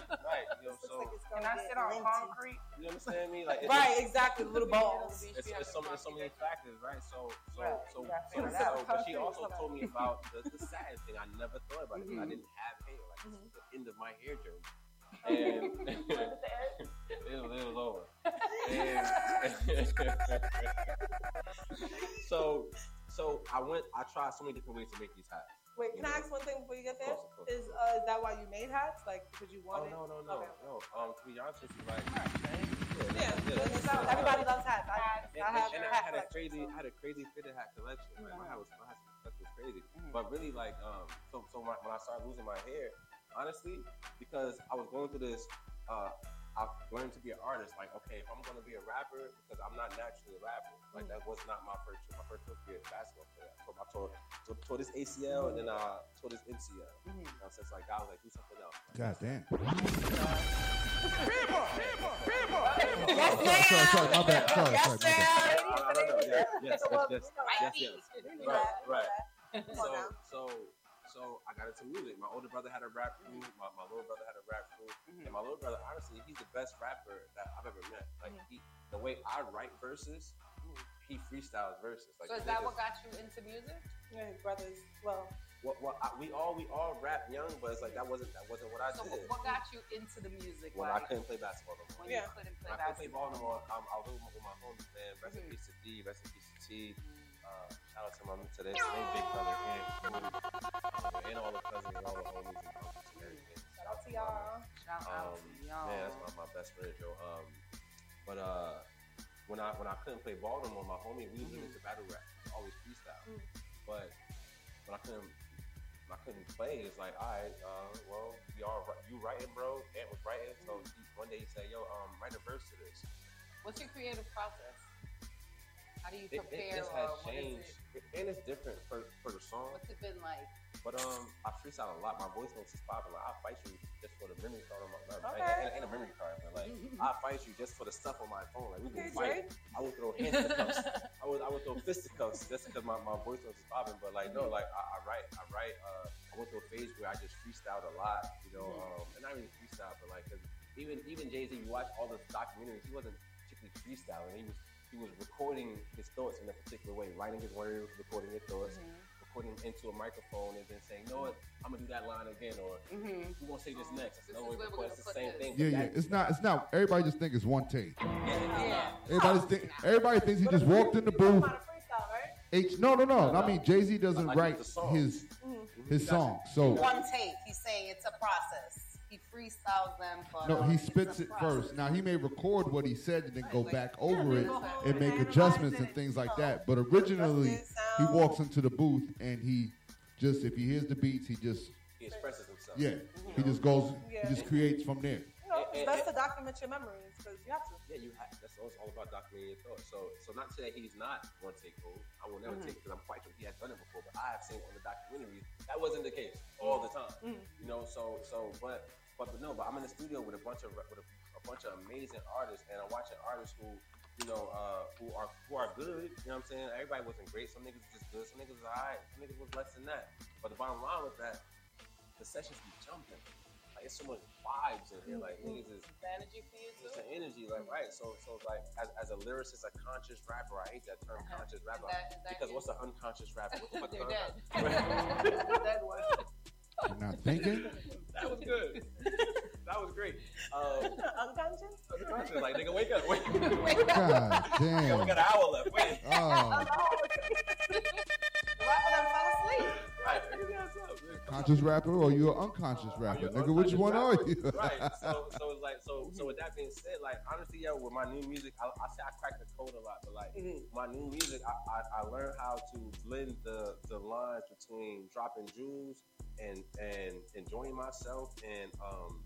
So
Can I sit on concrete?
you understand me? Like,
Right, exactly. Little balls.
It's, it's, so, it's so many factors, right? So, so, so,
you
so, so, but she also told me about the, the thing. I never thought about it because I
Mhm.
didn't have hair. Like,
Mm-hmm.
is the end of my hair journey. And it, was, it was over. And so, so I went. I tried so many different ways to make these hats.
Wait, can I ask one thing before you get there?
Of course, of course.
Is uh, is that why you made hats? Like because you
Oh
wanted?
no, no, no,
Okay.
no. Um, to be honest with you, like,
Yeah, it's not- everybody loves hats. I,
And,
I have
and
a
I
hat
had a crazy,
so.
I had a crazy fitted hat collection. Like, my hat was, my hat collection was crazy.
Mm-hmm.
But really, like, um, so, so when I, when I started losing my hair, honestly, because I was going through this, uh, I learned to be an artist. Like, okay, if I'm gonna be a rapper, because I'm not naturally a rapper. Like,
Mm-hmm.
that was not my first choice. My first choice was to be a basketball player. So I tore, tore, tore this ACL and then I tore this MCL.
Mm-hmm.
You know, so it's like God was like, do something else.
God damn.
Yes,
Sorry, sorry, sorry, my bad. Sorry,
Yes,
sorry, my bad.
ma'am.
No, no, no, yes, yes, yes, yes, yes, yes.
We knew
Right,
that. We knew
right.
that. Come on
So,
now.
so, so I got into music. My older brother had a rap crew. My, my little brother had a rap crew. And my little brother, honestly, he's the best rapper that I've ever met. Like, he, the way I write verses, he freestyles verses. Like,
So is that what got you into music?
Yeah, his brothers. Well,
what, what, I, we all we all rap young, but it's like that wasn't that wasn't what I
So
did.
what got you into the music?
When I couldn't play basketball no more.
when
Yeah.
you couldn't play
When I couldn't play
basketball.
ball no more. Um, I was with my, with my homies, man. Rest in
Mhm.
peace to D. Rest in peace to T. Uh, shout out to my to their main big brother and, um, and all the cousins and all the homies and uncles and everything.
shout out to y'all.
Shout out
Um,
to y'all.
man, that's my, my best friend, Joe. Um, but uh, when I when I couldn't play ball no more, my homie, we was
Mm-hmm.
into battle rap, always freestyle.
Mm.
But when I couldn't, when I couldn't play. It's like, all right, uh, well, we all you writing, bro. Ant was writing, so he, one day he said, yo, um, write a verse to this.
What's your creative process? How do you
It, it,
prepare?
this
or
has
what is
changed,
it?
and it's different for, for the song.
What's it been like?
But um, I freestyle a lot. My voice notes is popping. Like, I fight you just for the memory card on my not,
Okay.
ain't, ain't a memory card, but like I fight you just for the stuff on my phone. Like we can
Okay,
fight.
Drake.
I would throw handcuffs. I would I would throw fisticuffs. just because my, my voice was popping. But like, no, like I, I write, I write. Uh, I went through a phase where I just freestyled a lot, you know, um, and not really freestyle, but like, 'cause even even Jay Z, you watch all the documentaries, he wasn't particularly freestyling. He was he was recording his thoughts in a particular way, writing his words, recording his thoughts. Recording into a microphone and then saying, "No. I'm gonna do that line again," or
Mhm.
"We're gonna say this next."
This
"No,
is
wait,
where
but
we're
it's the same
this.
thing."
Yeah, yeah.
that-
It's not. It's not. Everybody just think it's one take.
Yeah.
Everybody think. Everybody thinks he just walked in the booth. H. No, no, no. I mean, Jay Z doesn't
Like
write
the song.
his his song. So
One take. He's saying it's a process. He freestyles them, but
no,
um,
he spits it first. Now he may record what he said and then go
Right,
back
like-
over it
go home
and make adjustments and things like that. But originally, he walks into the booth and he just if he hears the beats, he just
he expresses himself.
yeah, he just goes,
Yeah.
he just creates from there.
You know, it's best to document your memories because you have to.
Yeah, you have. That's all, all about documenting your thoughts. So, so not to say that he's not one take hold. I will never take because I'm quite sure he has done it before. But I have seen on the documentaries that wasn't the case all the time. You know, so so but but but no, but I'm in the studio with a bunch of with a, a bunch of amazing artists, and I'm watching artists who you know uh, who are who are good. You know what I'm saying? Everybody wasn't great. Some niggas just good. Some niggas was alright. Some niggas was less than that. But the bottom line was that the sessions be jumping. Like it's so much vibes in here. Like niggas is
It's energy for you
it's
too.
an energy, like right. So, so like as, as a lyricist, a conscious rapper, I hate that term,
Uh-huh.
conscious rapper,
that-
because
you?
what's an unconscious rapper? What the
They're dead. Dead one.
You're not thinking.
that was good. that was great. Um,
Unconscious?
unconscious, like nigga, wake up, wait.
God
Yeah, we
damn.
got an hour left. Wait.
Oh,
Rapper done fell asleep.
Right. figure that out,
conscious rapper or you an unconscious rapper,
you
nigga? Which
unconscious
one are you?
right. So, so it's like, so, so with that being said, like honestly, yo, with my new music, I, I say I crack the code a lot, but like my new music, I, I, I learned how to blend the the lines between dropping jewels and and enjoying myself and um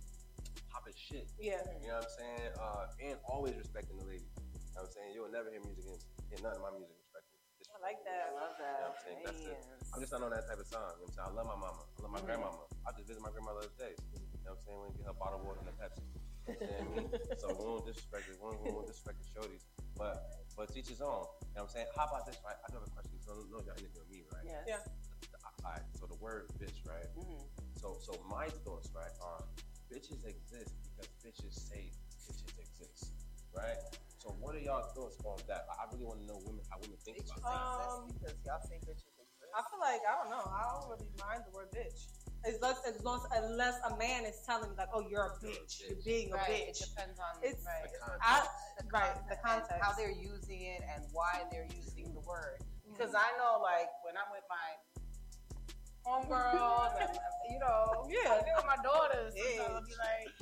popping shit.
Yeah.
You know what I'm saying? Uh, and always respecting the lady. You know what I'm saying? You'll never hear music in, hear none of my music respecting.
I like that.
I love
You know what
that.
I'm saying? That's it. I'm just not on that type of time. You know what I'm saying? I love my mama. I love my grandmama. I just visit my grandmother the other day. You know what I'm saying? We get her bottled water and a Pepsi. You know what I'm so we won't disrespect it. We won't, we won't disrespect the shorties. But but teach his own. You know what I'm saying? How about this, right? I do have a question. So I know y'all interviewing me, right?
Yes.
Yeah.
All right. So the word bitch, right?
Mhm.
So so my thoughts, right, are bitches exist because bitches say bitches exist, right? So what are y'all thoughts on that? I I really want to know women how women think
Bitches
about that.
Um,
because y'all say bitches exist.
I feel like I don't know. I don't really mind the word bitch. As less, as long unless a man is telling me like, "Oh, you're a bitch. You're being a
Right. It depends on
It's-
right.
The context.
I,
the
right, the context.
how they're using it and why they're using the word.
Mm-hmm.
Because I know, like, when I'm with my homegirls, and, you know,
Yeah.
I do with my daughters,
Yeah.
sometimes I'll be like,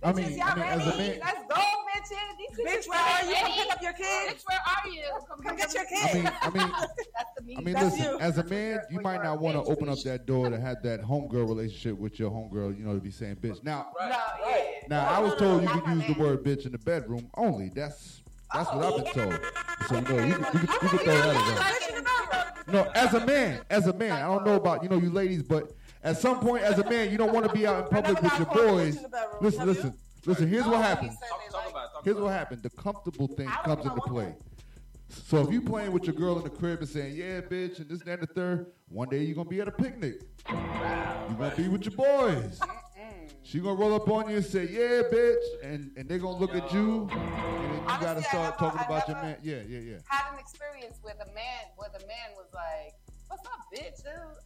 I
Bitches,
mean,
y'all
I mean, as a
ready?
man,
let's go, bitches. These
bitch, where are you? Come pick up your kids.
Bitch, where are you?
Come get your
I
kids.
mean, I mean,
That's the me.
I mean,
That's
listen.
you.
As a man, you might not want to open up that door to have that homegirl relationship with your homegirl. You know, to be saying bitch. Now,
Right.
No, yeah.
now
No,
I was
no, no,
told you
not
could
my
use the word bitch in the bedroom only. That's that's what I've been oh, told. So you know, you, can- you, you
Oh,
can throw that away. No, as a man, as a man, I don't know about you know you ladies, but at some point, as a man, you don't want to be out in public with your boys.
bitch in the bedroom.
Listen,
Have you?
listen, listen. Here's what
No, he
happens.
Talk, talk about it. Talk
Here's
about
what
it.
happened. The comfortable thing comes into play. So if you playing with your girl in the crib and saying, yeah, bitch, and this, that, and the third, one day you're going to be at a picnic. You're going to be with your boys. She going to roll up on you and say, yeah, bitch, and, and they're going to look at you, and then you got to start
never-
talking about your man. Yeah, yeah, yeah.
had an experience with a man where the man was like, "What's up, bitch?"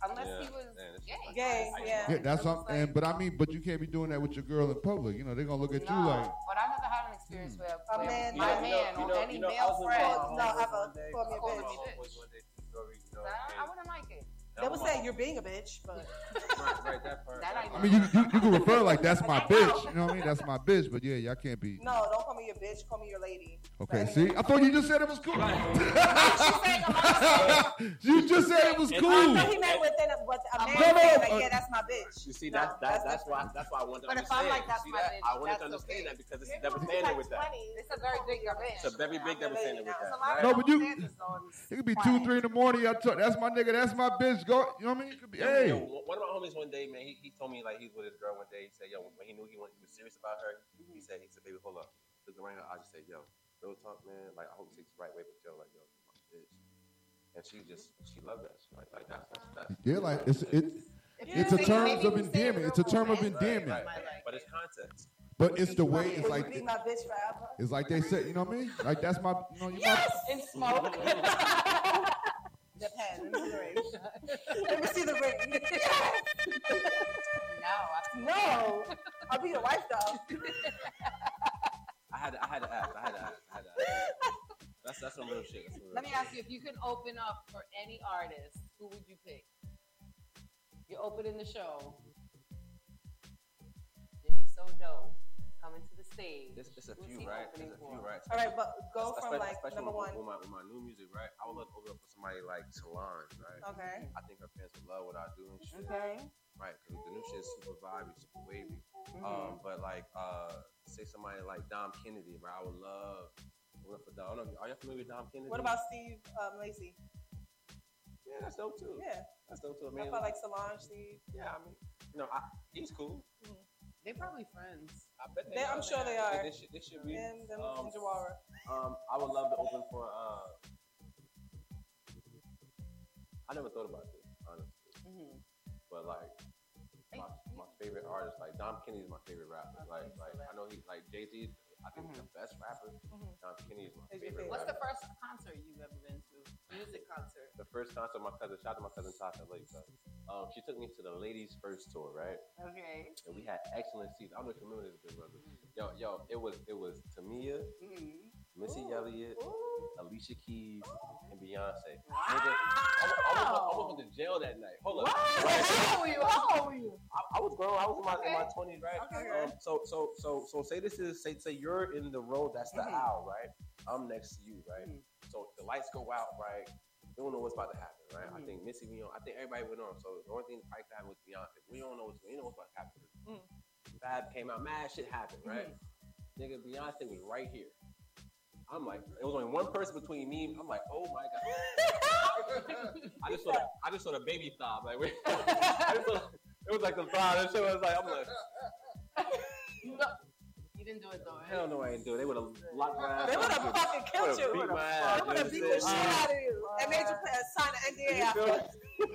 Unless
Yeah,
he was
man,
gay.
Gay, yeah.
Yeah, that's
It was
something. And, but I mean, but you can't be doing that with your girl in public. You know, they're going to look at you like,
but I never had an experience hmm. where,
A
where
man-
my
You know-
man
you
or
know-
any
you know, I
male friend.
No,
homeboys
ever
one
call me a
I was with
bitch.
my homeboys one day, true story, you know,
I, I wouldn't like it.
They would
and
say you're being a bitch, but
Right, right, that part.
That I
I mean, you, you, you can refer like, that's my bitch. You know what I mean? That's my bitch. But yeah, y'all can't be.
no, don't call me your bitch. Call me your lady.
Okay,
But
see? I thought you just said it was cool. you just said it was
cool.
I
cool.
know he meant within a, what a man
No, no,
saying,
uh,
like, yeah, that's my bitch.
You see,
No,
that's that's that's why that's why I wanted to
But if
understand.
I'm like, that's
see
my
that?
bitch,
I wanted to understand
okay.
that because it's
You're
double standard
like
with that.
20.
It's a very big bitch.
It's a very big double
lady
standard with that.
It's a lot
right?
No, but you- It could be two, three in the morning. I talk, that's my nigga. That's my bitch. Go. You know what I mean? It could be.
Yo,
Hey.
yo, one of my homies one day, man, he, he told me like he's with his girl one day. He said, yo, when he knew he, wanted, he was serious about her, he said, he said, baby, hold up. Look around her. I just said, yo, real talk, man. Like I hope it takes the right way, but yo, like yo, bitch, and she just she loved that. Shit. Like like that's that's, that's
Yeah, like it's it's
If
it's
you
a
say-
terms
maybe
of
you say
endearment. It's a term of
romance,
endearment.
I like
but it's context.
But it's the way it's like
you be my bitch forever?
it's like they said. You know what I mean? Like that's my you know you
Yes!
In smoke.
Depends. Let me see the ring. Let me see the ring.
no, I
No, I'll be your wife though.
I had to, I had to ask. I had to ask. I had to ask. That's that's some real shit. That's some real
Let me
shit.
ask you: If you could open up for any artist, who would you pick? You're opening the show. Jimmy So Dope coming to the stage.
It's, it's a
Who's
few, right?
opening
It's a
for?
few, right?
All right, but go from
Especially-
like
especially
number
with,
one.
with my with my new music, right? I would love to open up for somebody like Solange, right?
Okay.
I think her fans would love what I do and shit,
Okay.
right? Because the new shit is super vibey, super wavy.
Mm-hmm.
Um, but like, uh, say somebody like Dom Kennedy, right? I would love to open for Dom. I don't know, are y'all familiar with Dom Kennedy?
What about Steve um, Lacy?
Yeah, that's dope too.
Yeah,
That's dope too. I
I
mean,
felt like Solange, Steve.
yeah, I mean, you know, I, he's cool.
They're probably friends.
I bet
They- I'm sure they are.
They, should, they should be.
And them
um,
and Jawara.
Um, I would love to open for. Uh, I never thought about this, honestly.
Mm-hmm.
But like, my, my favorite artist, like Dom Kennedy is my favorite rapper. Like, like I know he, like Jay Z. I think he's the best rapper. Dom Kennedy is my
Is
favorite.
What's the first concert you've ever been to? Music concert.
The first concert, my cousin, shout out to my cousin Tasha Lake. Um, she took me to the ladies' first tour, right?
Okay.
And we had excellent seats. I don't know if you remember this, big brother. Yo, yo, it was it was Tamia,
Mm-hmm.
Missy Elliott, Alicia Keys, and Beyonce.
Wow.
I, was, I almost went to jail that night. Hold up.
How old were you? How old were you?
I, I was grown. I was in my in my
Okay.
twenties, right?
Okay.
Um, so so so so say this is say say you're in the road. That's the
Mhm.
aisle, right? I'm next to you, right?
Mhm.
So the lights go out, right? You don't know what's about to happen, right? I
Mhm.
think Missy, you know, I think everybody went on. So the only thing that probably could happen was Beyonce. We don't know what's we don't know what's about to happen.
Mm.
Fab came out, mad shit happened, right? Nigga, Beyonce was right here. I'm like, it was only one person between me. I'm like, oh my god. I just saw, the, I just saw the baby thigh. Like, wait, I just saw, it was like the thigh. That shit was like, I'm like,
didn't do it though. Right?
hell no, I didn't do it. They would have locked my ass.
They would have
up.
fucking killed
Would've
you.
beat my ass.
They would have beat the shit out of you and made you put- sign an NDA after.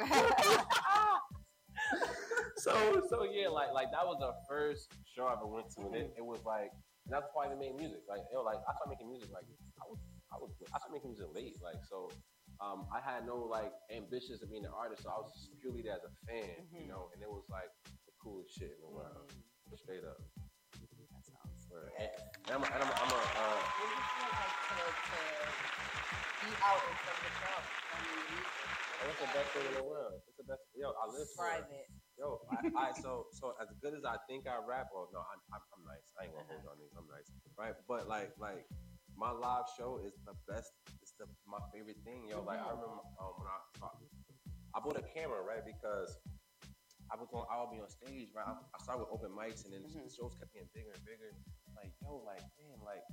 so so yeah, like like that was the first show I ever went to, and it, it was like and that's why they made music. Like yo, like I started making music like I was I was I started making music late, like so. Um, I had no like ambitions of being an artist, so I was just purely there as a fan, you
Mhm.
know, and it was like the coolest shit in the world, straight up. Word. And, and I'm a, and I'm a, I'm a uh,
What does it feel like to, to be out in front of the crowd? I mean.
It's the best thing in the world. It's the best. Yo, I live for it.
It.
Yo, I, I so so as good as I think I rap, well, no, I'm, I'm, I'm nice. I ain't gonna hold on these. I'm nice, right? But like like my live show is the best. It's the my favorite thing, yo. Like I remember um, when I I bought a camera, right? Because I was on, I would be on stage, right? I, started with open mics, and then
Mhm.
the shows kept getting bigger and bigger. Like yo, like damn, like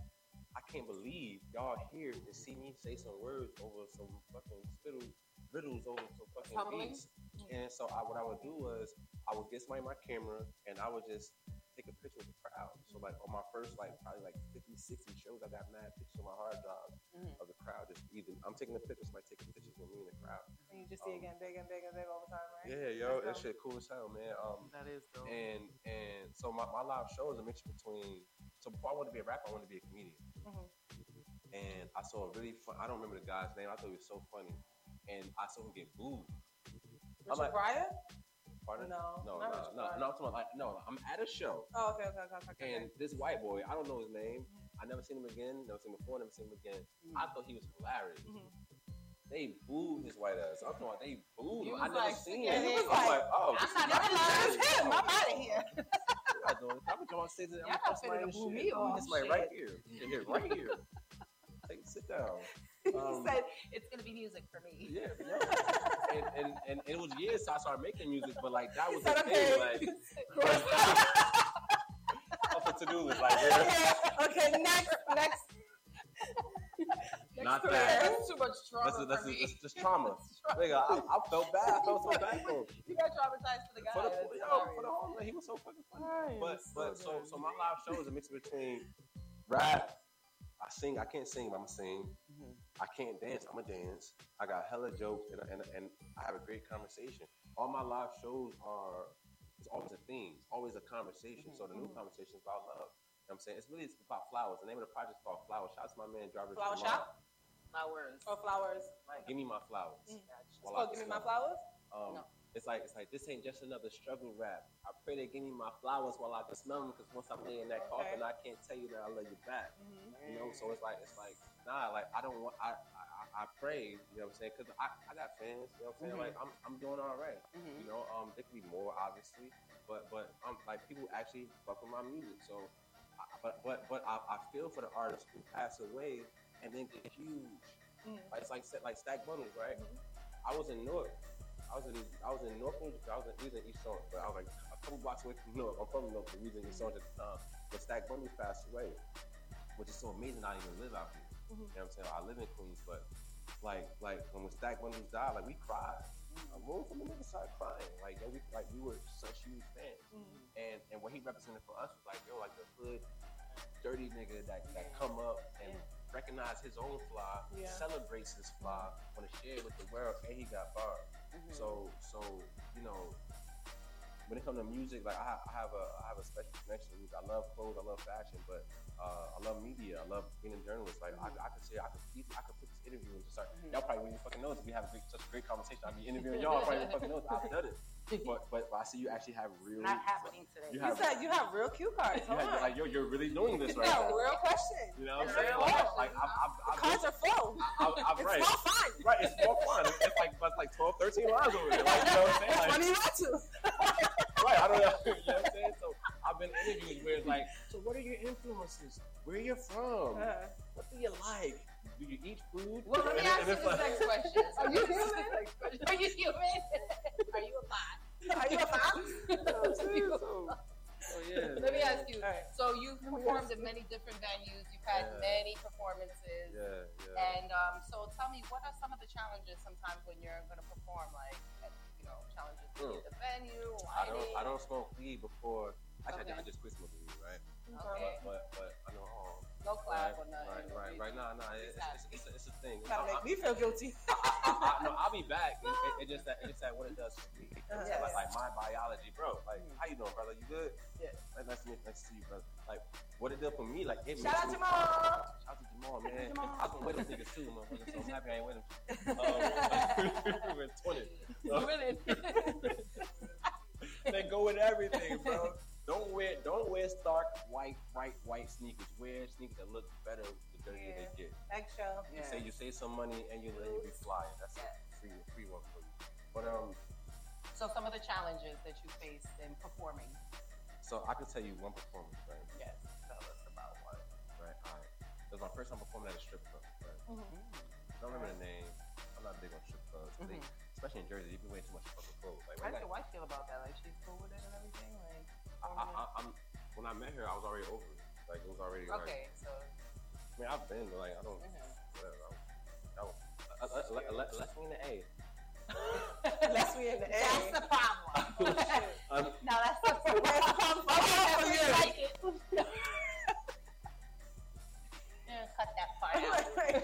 I can't believe y'all here to see me say some words over some fucking spittle riddles over some fucking
Humbling?
beats. And so I, what I would do was I would get somebody my camera and I would just take a picture of the crowd. So like on my first like probably like 50, 60 shows, I got mad pictures on my hard drive
Mhm.
of the crowd. Just either I'm taking the pictures, somebody taking pictures with me in the crowd.
And you just see it getting bigger and bigger and bigger all the time, right?
Yeah, yo, that shit cool as hell, man. Um,
That is dope.
and and so my, my live show is a mixture between. So before I wanted to be a rapper, I wanted to be a comedian.
Mhm.
And I saw a really fun. I don't remember the guy's name. I thought he was so funny, and I saw him get booed. I'm
Richard
like-
Pryor?
Pardon?
No,
no, no, no,
Pryor.
no. I'm talking about like no. I'm at a show,
Oh, okay, okay, okay, okay.
and this white boy, I don't know his name. I never seen him again. Never seen him before. Never seen him again. I thought he was hilarious.
Mhm.
They booed his white ass. I'm talking about they booed him. I never
like,
seen
yeah,
him. I'm
like,
like, oh,
I'm not even lying.
crazy.
him. I'm out of here.
Doing. I'm gonna say this. I'm gonna
boo me off,
It's like right here. Yeah, here, right here. Like, sit down.
he
Um,
said it's gonna be music for me.
Yeah, yeah. And, and, and it was years since I started making music, but like that was the
okay.
thing. Like, off a to-do list, like, yeah.
okay, okay, next, next.
Not that.
That's too much trauma
That's,
for
that's,
me.
that's just trauma. Nigga, I, I felt bad. I felt so bad for him.
you got traumatized for the guy.
For the,
That's
yo, for the whole he was so fucking funny.
Nice.
But but so
good.
so my live show is a mix between rap. I sing. I can't sing, but I'm a sing. Mm-hmm. I can't dance. I'm a dance. I got hella jokes, and, and and I have a great conversation. All my live shows are it's always a theme, it's always a conversation. Mm-hmm. So the new mm-hmm. conversation is about love. You know what I'm saying it's really it's about flowers. The name of the project is called Flower Shout out to my man Jarvis.
Flower
Jamal.
Shop
Flowers.
or flowers?
Give me my flowers.
Mm. It's
While
Give Me My. Flowers.
Um,
No.
It's like it's like this ain't just another struggle rap. I pray they give me my flowers while I can smell them because once I'm laying in that
Okay.
coffin, I can't tell you that I love you back. You know, so it's like it's like nah, like I don't want I I, I pray, you know what I'm saying? Because I, I got fans, you know what I'm saying?
Mhm.
Like I'm I'm doing all right.
Mhm.
You know, um, there could be more obviously, but but um like people actually fuck with my music, so. I, but but but I, I feel for the artists who pass away and then get huge.
Mm.
Like it's like like Stack Bundles, right? I was in North. I was in I was in North I was in, we was in East Orange, but I was like a couple blocks away from Newark. I'm from Newark, but we was in East Orange at uh, the time. But Stack Bundles passed away, which is so amazing. I even live out here. Mm-hmm. You know what I'm saying? I live in Queens, but like like when we Stack Bundles died, like we cried. I moved from the nigga started crying. Like yo, we like we were such huge fans. Mm-hmm. And and what he represented for us was like yo, like the hood dirty nigga that, that come up and recognize his own flaw,
Yeah.
celebrates his flaw, want to share it with the world, and he got bars. So so you know, when it comes to music, like I, I have a I have a special connection. with music. I love clothes, I love fashion, but uh, I love media. I love being a journalist. Like I, I could say I could I could put this interview and just start. Y'all probably wouldn't even fucking know this. We have a great, such a great conversation. I'd be interviewing y'all. Probably wouldn't fucking know this. I've done it, but but I see you actually have real.
Not happening today.
You
You
have,
said you have real cue cards.
you
Hold
have
on.
like yo, you're really doing this right
got
now.
real questions.
You know what I'm saying? Like, like I've, I've,
The
I've
cards are full.
I, I'm
It's
right.
more fun.
Right, it's more fun. It's, it's like it's like 12, 13 lines over there. Like, you know what I'm saying?
That's
Like,
funny you want to.
right, I don't know. You know what I'm saying? So I've been interviewed where it's like, so what are your influences? Where are you from?
Uh-huh.
What do you like? Do you eat food?
Well, let me
And-
ask
and
you
the
this
like-
next question.
Are you human?
Are you human? Are you a bot?
Are you a fox?
Are you a bot?
Oh yeah.
Let me ask you.
All right.
So you've performed in many different venues. You've had
Yeah.
many performances.
Yeah, yeah.
And um, so tell me, what are some of the challenges sometimes when you're going to perform? Like, at, you know, challenges to
Mm.
get the venue,
I don't. I don't smoke weed before. Actually, I
Okay.
just quit smoking weed, right?
Okay.
But but I know.
No
right,
or nothing.
right, right, right. Nah, nah. It's, it's, it's, a, it's a thing.
Gotta
I-
make me feel guilty.
I, I, no, I'll be back. It, it, it just that, it's just that what it does for me.
Uh,
It's
yes.
like, like my biology, bro. Like, how you doing, brother? You good?
Yeah.
Like, nice to meet, nice to see you, brother. Like, what it did for me, like, it
Shout out
makes
Jamal.
Shout out to Jamal, man.
Jamal.
I've been with them niggas too, motherfucker. So I'm happy I ain't with him. Um, we're 20. So, they go with everything, bro. Don't wear, don't wear stark white, bright white sneakers. Wear sneakers that look better the dirtier
Yeah.
they get.
Eggshell.
You say you save some money and you let you be flying. That's a free free one for you. But um,
So some of the challenges that you faced in performing.
so I could tell you one performance, right?
Yes. Tell us about one.
Right. All right. It was my first time performing at a strip club. Right. I don't remember the name. I'm not big on strip clubs, but they, especially in Jersey. You be wearing too much fucking clothes. Like,
How does
I,
your wife feel about that? Like she's cool with it and everything? Like
I, I, I, I'm when I met her, I was already over it. Like it was already like.
Okay, so
I mean, I've been, but like I don't.
Mhm.
Whatever. I, I, I, I, I, I, let's me in the A.
Let's me in the
A.
that's
the problem.
Um,
now that's the problem.
That's the problem.
I
for you.
like it. Cut that part out.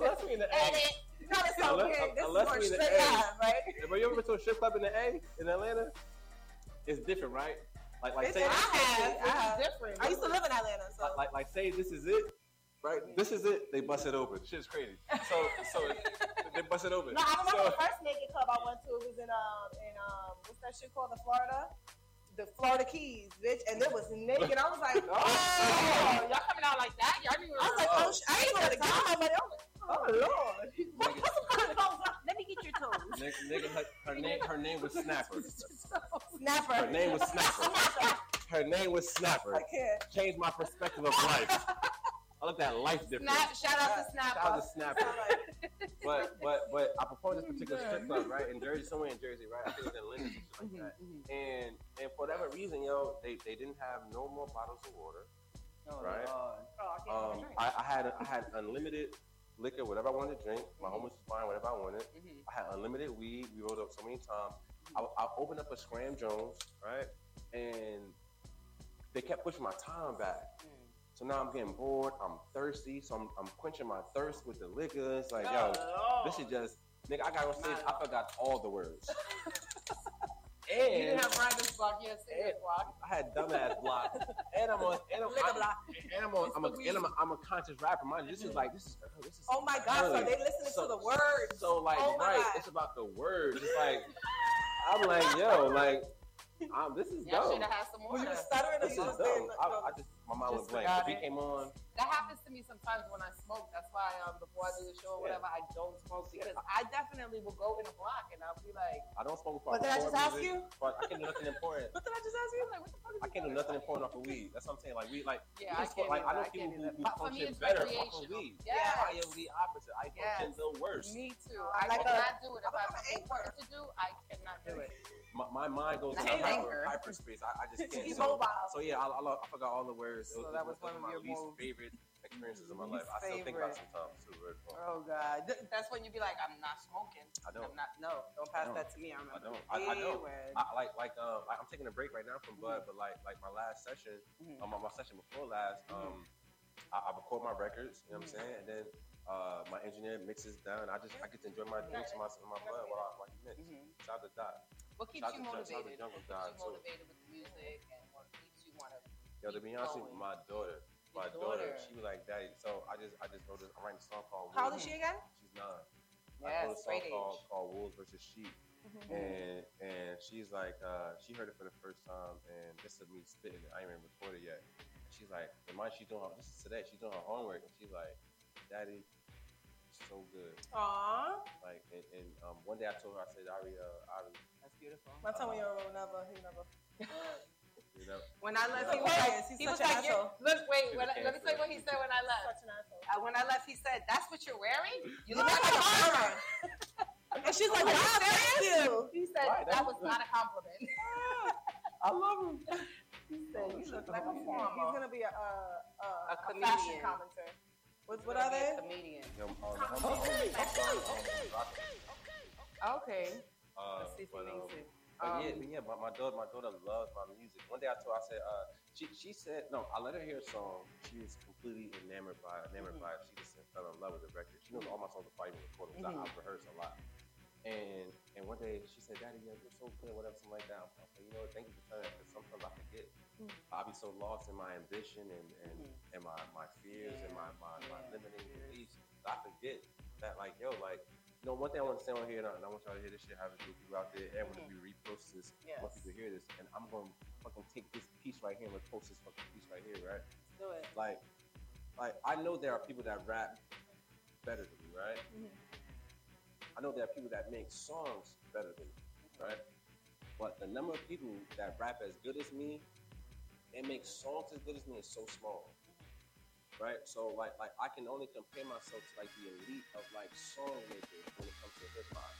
let's me in the A.
Edit.
You gotta sound
Unless-
weird. This is more
the
straight
A.
line, right?
Have you ever been to a strip club in the A in Atlanta? It's different, right? Like, like
It's
say,
I have. I
This
have.
is different.
I used to live in Atlanta, so
like, like, like, say this is it, right? This is it. They bust it open. Shit's crazy. So, so they bust it open.
No, I remember
So,
the first naked club I went to. It was in um in um what's that shit called? The Florida, the Florida Keys, bitch. And it was naked. I was like, oh,
Oh, y'all coming out like that? Y'all didn't even
I was like, oh, sh- I ain't even gonna get my money. I was like, oh lord.
Let me get your toes.
nigga, nigga, her, her name, her name was Snapper.
Snapper.
Her name was Snapper. Her name was Snapper.
I can't.
Changed my perspective of life. I look at life different.
Snap, shout out to Snapper.
Shout out to Snapper. but but but I performed this particular strip club right in Jersey, somewhere in Jersey, right? I think it was in Linden, something like that. And and for whatever reason, yo, they, they didn't have no more bottles of water, right?
Oh, I can't
Um,
drink.
I, I had I had unlimited liquor, whatever I wanted to drink. My homies was fine, whatever I wanted.
Mhm.
I had unlimited weed. We rolled up so many times. I, I opened up a Scram Jones, right? And they kept pushing my time back.
Mm.
So now I'm getting bored. I'm thirsty. So I'm, I'm quenching my thirst with the liquor. It's like, yo, this is just, nigga, I got on stage. I forgot all the words.
You didn't have writer's block, you had singers block.
I had dumbass block. And I'm on, and I'm,
Liquor
I'm,
block.
and I'm on, I'm a, and I'm a,
weed.
I'm a conscious rapper. Mind you, this is like, this is, this is
Oh my God, so they listening
So-
to the words.
So like,
Oh my
right,
God.
it's about the words. It's like, I'm like, yo, like, I'm, this is
Y'all
dumb.
should have had some more.
Were you
of that.
stuttering or you
is
just saying,
dumb. I, I just, my mind was blank.
forgot
The beat
it.
came on.
That happens to me sometimes when I smoke. That's why um, before I do the show or
Yeah.
whatever, I don't smoke because I definitely will go in a block and I'll be like,
I don't smoke before
What did I
record
just ask you?
But I can't do nothing important.
What did I just ask you?
like, what the fuck is
I can't do
this?
nothing important off of weed. That's what I'm saying. Like we like,
Yeah,
we
I
just
can't
like I know
I
people who, who
But for me,
function
it's
better off of weed.
Yes.
I am the opposite. I function
Yes.
the worst.
Me too.
I
I cannot do it. If I have something important to do, I cannot do it.
My, my mind goes in
Same
hyper,
anger.
hyperspace. I, I just can't.
He's
so,
mobile.
so yeah, I, I, lo- I forgot all the words. It
So that was one
one
of
my least favorite experiences in my life. I still think about it
favorite.
sometimes too.
Oh God, Th- that's when you'd be like, I'm not smoking.
I don't.
I'm not. No, don't pass
don't.
that to me. I
I don't. I, I don't. I, like like um like, I'm taking a break right now from Bud, but like like my last session,
Mhm.
um, my, my session before last, um, I, I record my records. You know what I'm saying, and then uh, my engineer mixes down. I just I get to enjoy my drinks and my my blood while, I, while he mix.
Mhm.
Shout out to Dot.
What keeps
Shout
you
out to- shout out to
motivated? What keeps you motivated with the music and
Yo, to be honest, with my daughter, my daughter,
daughter.
she was like, "Daddy." So I just I just wrote this. I'm writing a song called.
How old is she again?
She's nine. I wrote a song called, called Wolves versus Sheep. And and she's like, uh, she heard it for the first time, and this is me spitting it. I ain't even recorded yet. She's like, and mind she's doing her, this is today. She's doing her homework, and she's like, Daddy, so good.
Aww.
Like, and, and um, one day I told her, I said, Ari, uh, Ari,
That's beautiful.
My tongue you're a never, he never.
You know,
When I left,
He
he
was
was
like-
like,
he's
he
such
was
an
like, "You- look, wait,
He's
when
a
I- let me tell you what he said when I left.
Such an asshole.
Uh, when I left, he said, "That's what you're wearing. You
You
look
look
like a
like
farmer."
And she's like, wow, thank you.
He said
Right,
that
that's
was
good.
not a compliment.
I love him.
he said you look like a
He's gonna be a, a, a,
A
a fashion
comedian.
commenter. What, what are
be a
they?
Comedian.
You know, um, I'm- I'm- I'm- I'm- I'm-
Okay.
Uh,
Let's see if he
um,
makes it.
But
Um,
yeah, but yeah, my, my daughter, my daughter loves my music. One day I told, her, I said, uh, she she said, no, I let her hear a song. She was completely enamored by, it, enamored mm-hmm. by it. She just fell in love with the record. She knows mm-hmm. all my songs are fighting recorded. because I, mm-hmm. I've rehearsed a lot. And and one day she said, Daddy, yeah, you're so good, whatever, something like that. I said, you know what? Thank you for telling that because sometimes I forget. I'll be so lost in my ambition and and, and my, my fears and my, my, my limiting beliefs. I forget that, like, yo, like, you know, one thing I want to say on here, and I, and I want y'all to hear this shit, have it with people out there, and when we repost this, I want people to hear this, and I'm going to fucking take this piece right here and repost this fucking piece right here, right?
Do it.
Like, like I know there are people that rap better than me, right? Mm-hmm. I know there are people that make songs better than me, right? But the number of people that rap as good as me and make songs as good as me is so small, right? So like, like I can only compare myself to like the elite of like song makers when it comes to hip hop,